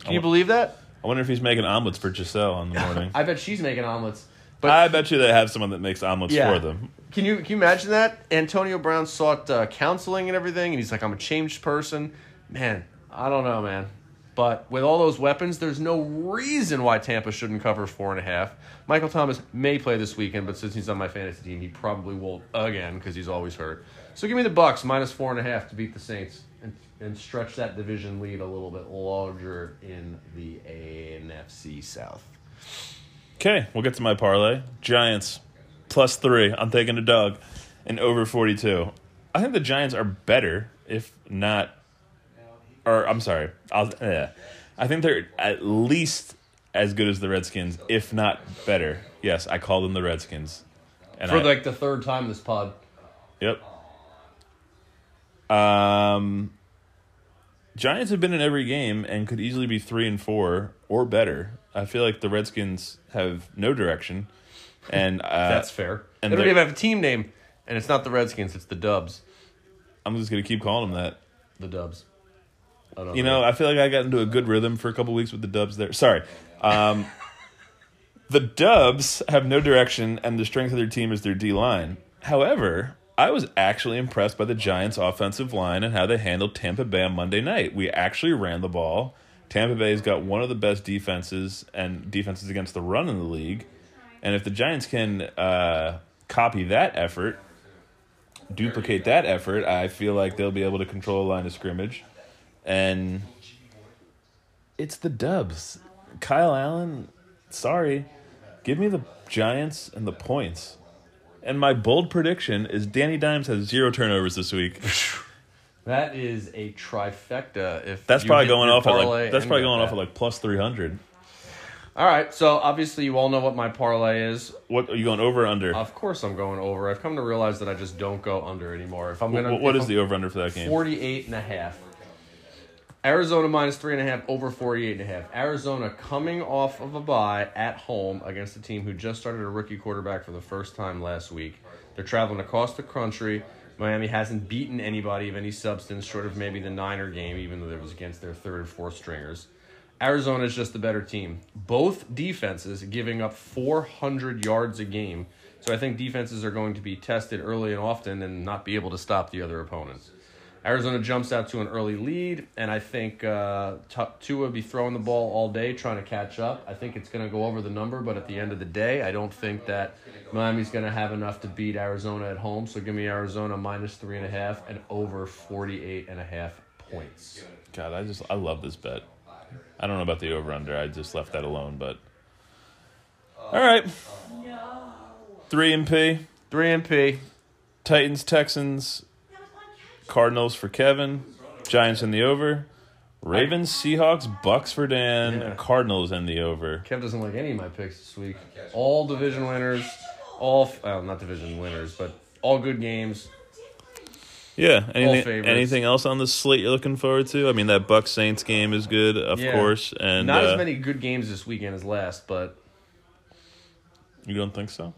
Can you believe that? I wonder if he's making omelets for Gisele in the morning. I bet she's making omelets. But I bet you they have someone that makes omelets yeah, for them. Can you can you imagine that? Antonio Brown sought uh, counseling and everything, and he's like, "I'm a changed person." Man, I don't know, man. But with all those weapons, there's no reason why Tampa shouldn't cover four and a half. Michael Thomas may play this weekend, but since he's on my fantasy team, he probably won't again because he's always hurt. So give me the Bucs minus four and a half to beat the Saints and, and stretch that division lead a little bit larger in the NFC South. Okay, we'll get to my parlay. Giants plus three. I'm taking a dog and over 42. I think the Giants are better, if not, or I'm sorry, I'll. I think they're at least as good as the Redskins, if not better. Yes, I call them the Redskins. And For I, like the third time this pod. Yep. Um, Giants have been in every game and could easily be three and four or better. I feel like the Redskins have no direction, and uh, That's fair. and they don't even have a team name, and it's not the Redskins, it's the Dubs. I'm just gonna keep calling them that. The Dubs. I don't You know, I feel like I got into a good rhythm for a couple weeks with the Dubs there. Sorry. Um, the Dubs have no direction, and the strength of their team is their D line. However, I was actually impressed by the Giants' offensive line and how they handled Tampa Bay on Monday night. We actually ran the ball. Tampa Bay's got one of the best defenses and defenses against the run in the league. And if the Giants can uh, copy that effort, duplicate that effort, I feel like they'll be able to control a line of scrimmage. And it's the Dubs. Kyle Allen, sorry. Give me the Giants and the points. And my bold prediction is Danny Dimes has zero turnovers this week. That is a trifecta. If That's probably going off at like that's probably going off at like plus three hundred. All right, so obviously you all know what my parlay is. What are you going over or under? Of course, I'm going over. I've come to realize that I just don't go under anymore. If I'm gonna, What- is I'm- the over under for that game? 48 and a half. Arizona minus three and a half, over 48 and a half. Arizona coming off of a bye at home against a team who just started a rookie quarterback for the first time last week. They're traveling across the country. Miami hasn't beaten anybody of any substance, short of maybe the Niner game, even though it was against their third and fourth stringers. Arizona is just the better team. Both defenses giving up 400 yards a game. So I think defenses are going to be tested early and often and not be able to stop the other opponents. Arizona jumps out to an early lead, and I think uh, T- Tua will be throwing the ball all day trying to catch up. I think it's going to go over the number, but at the end of the day, I don't think that Miami's going to have enough to beat Arizona at home. So give me Arizona minus three and a half and over 48 and a half points. God, I just I love this bet. I don't know about the over under. I just left that alone, but all right. Three and P. Three and P. Titans, Texans, Cardinals for Kevin, Giants in the over, Ravens, Seahawks, Bucs for Dan, Yeah. Cardinals in the over. Kev doesn't like any of my picks this week. All division winners, all well, not division winners, but all good games. Yeah. Anything, favorites. anything else on the slate you're looking forward to? I mean, that Bucs Saints game is good, of Yeah. course, and Not uh, as many good games this weekend as last, but You don't think so?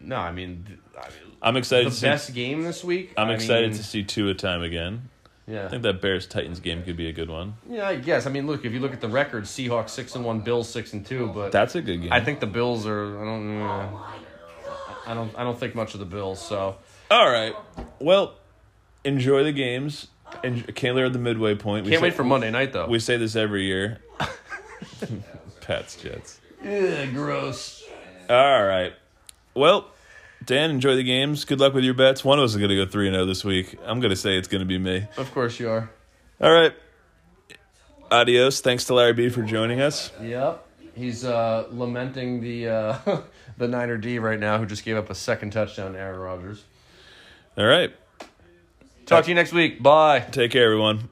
no, I mean, th- I mean I'm excited. the to see, best game this week. I'm I excited mean, to see two at time again. Yeah, I think that Bears Titans game could be a good one. yeah, I guess. I mean, look, if you look at the record, Seahawks six and one, Bills six and two, but That's a good game. I think the Bills are. I don't. Uh, I don't. I don't think much of the Bills. So All right. Well, enjoy the games. And Kayla at the midway point. We can't say, wait for Monday night though. We say this every year. Pats Jets. Ugh, gross. All right. Well, Dan, enjoy the games. Good luck with your bets. One of us is going to go 3 0 this week. I'm going to say it's going to be me. Of course you are. All right. Adios. Thanks to Larry B for joining us. Yep. He's uh, lamenting the uh, the Niner D right now, who just gave up a second touchdown to Aaron Rodgers. All right. Talk to you next week. Bye. Take care, everyone.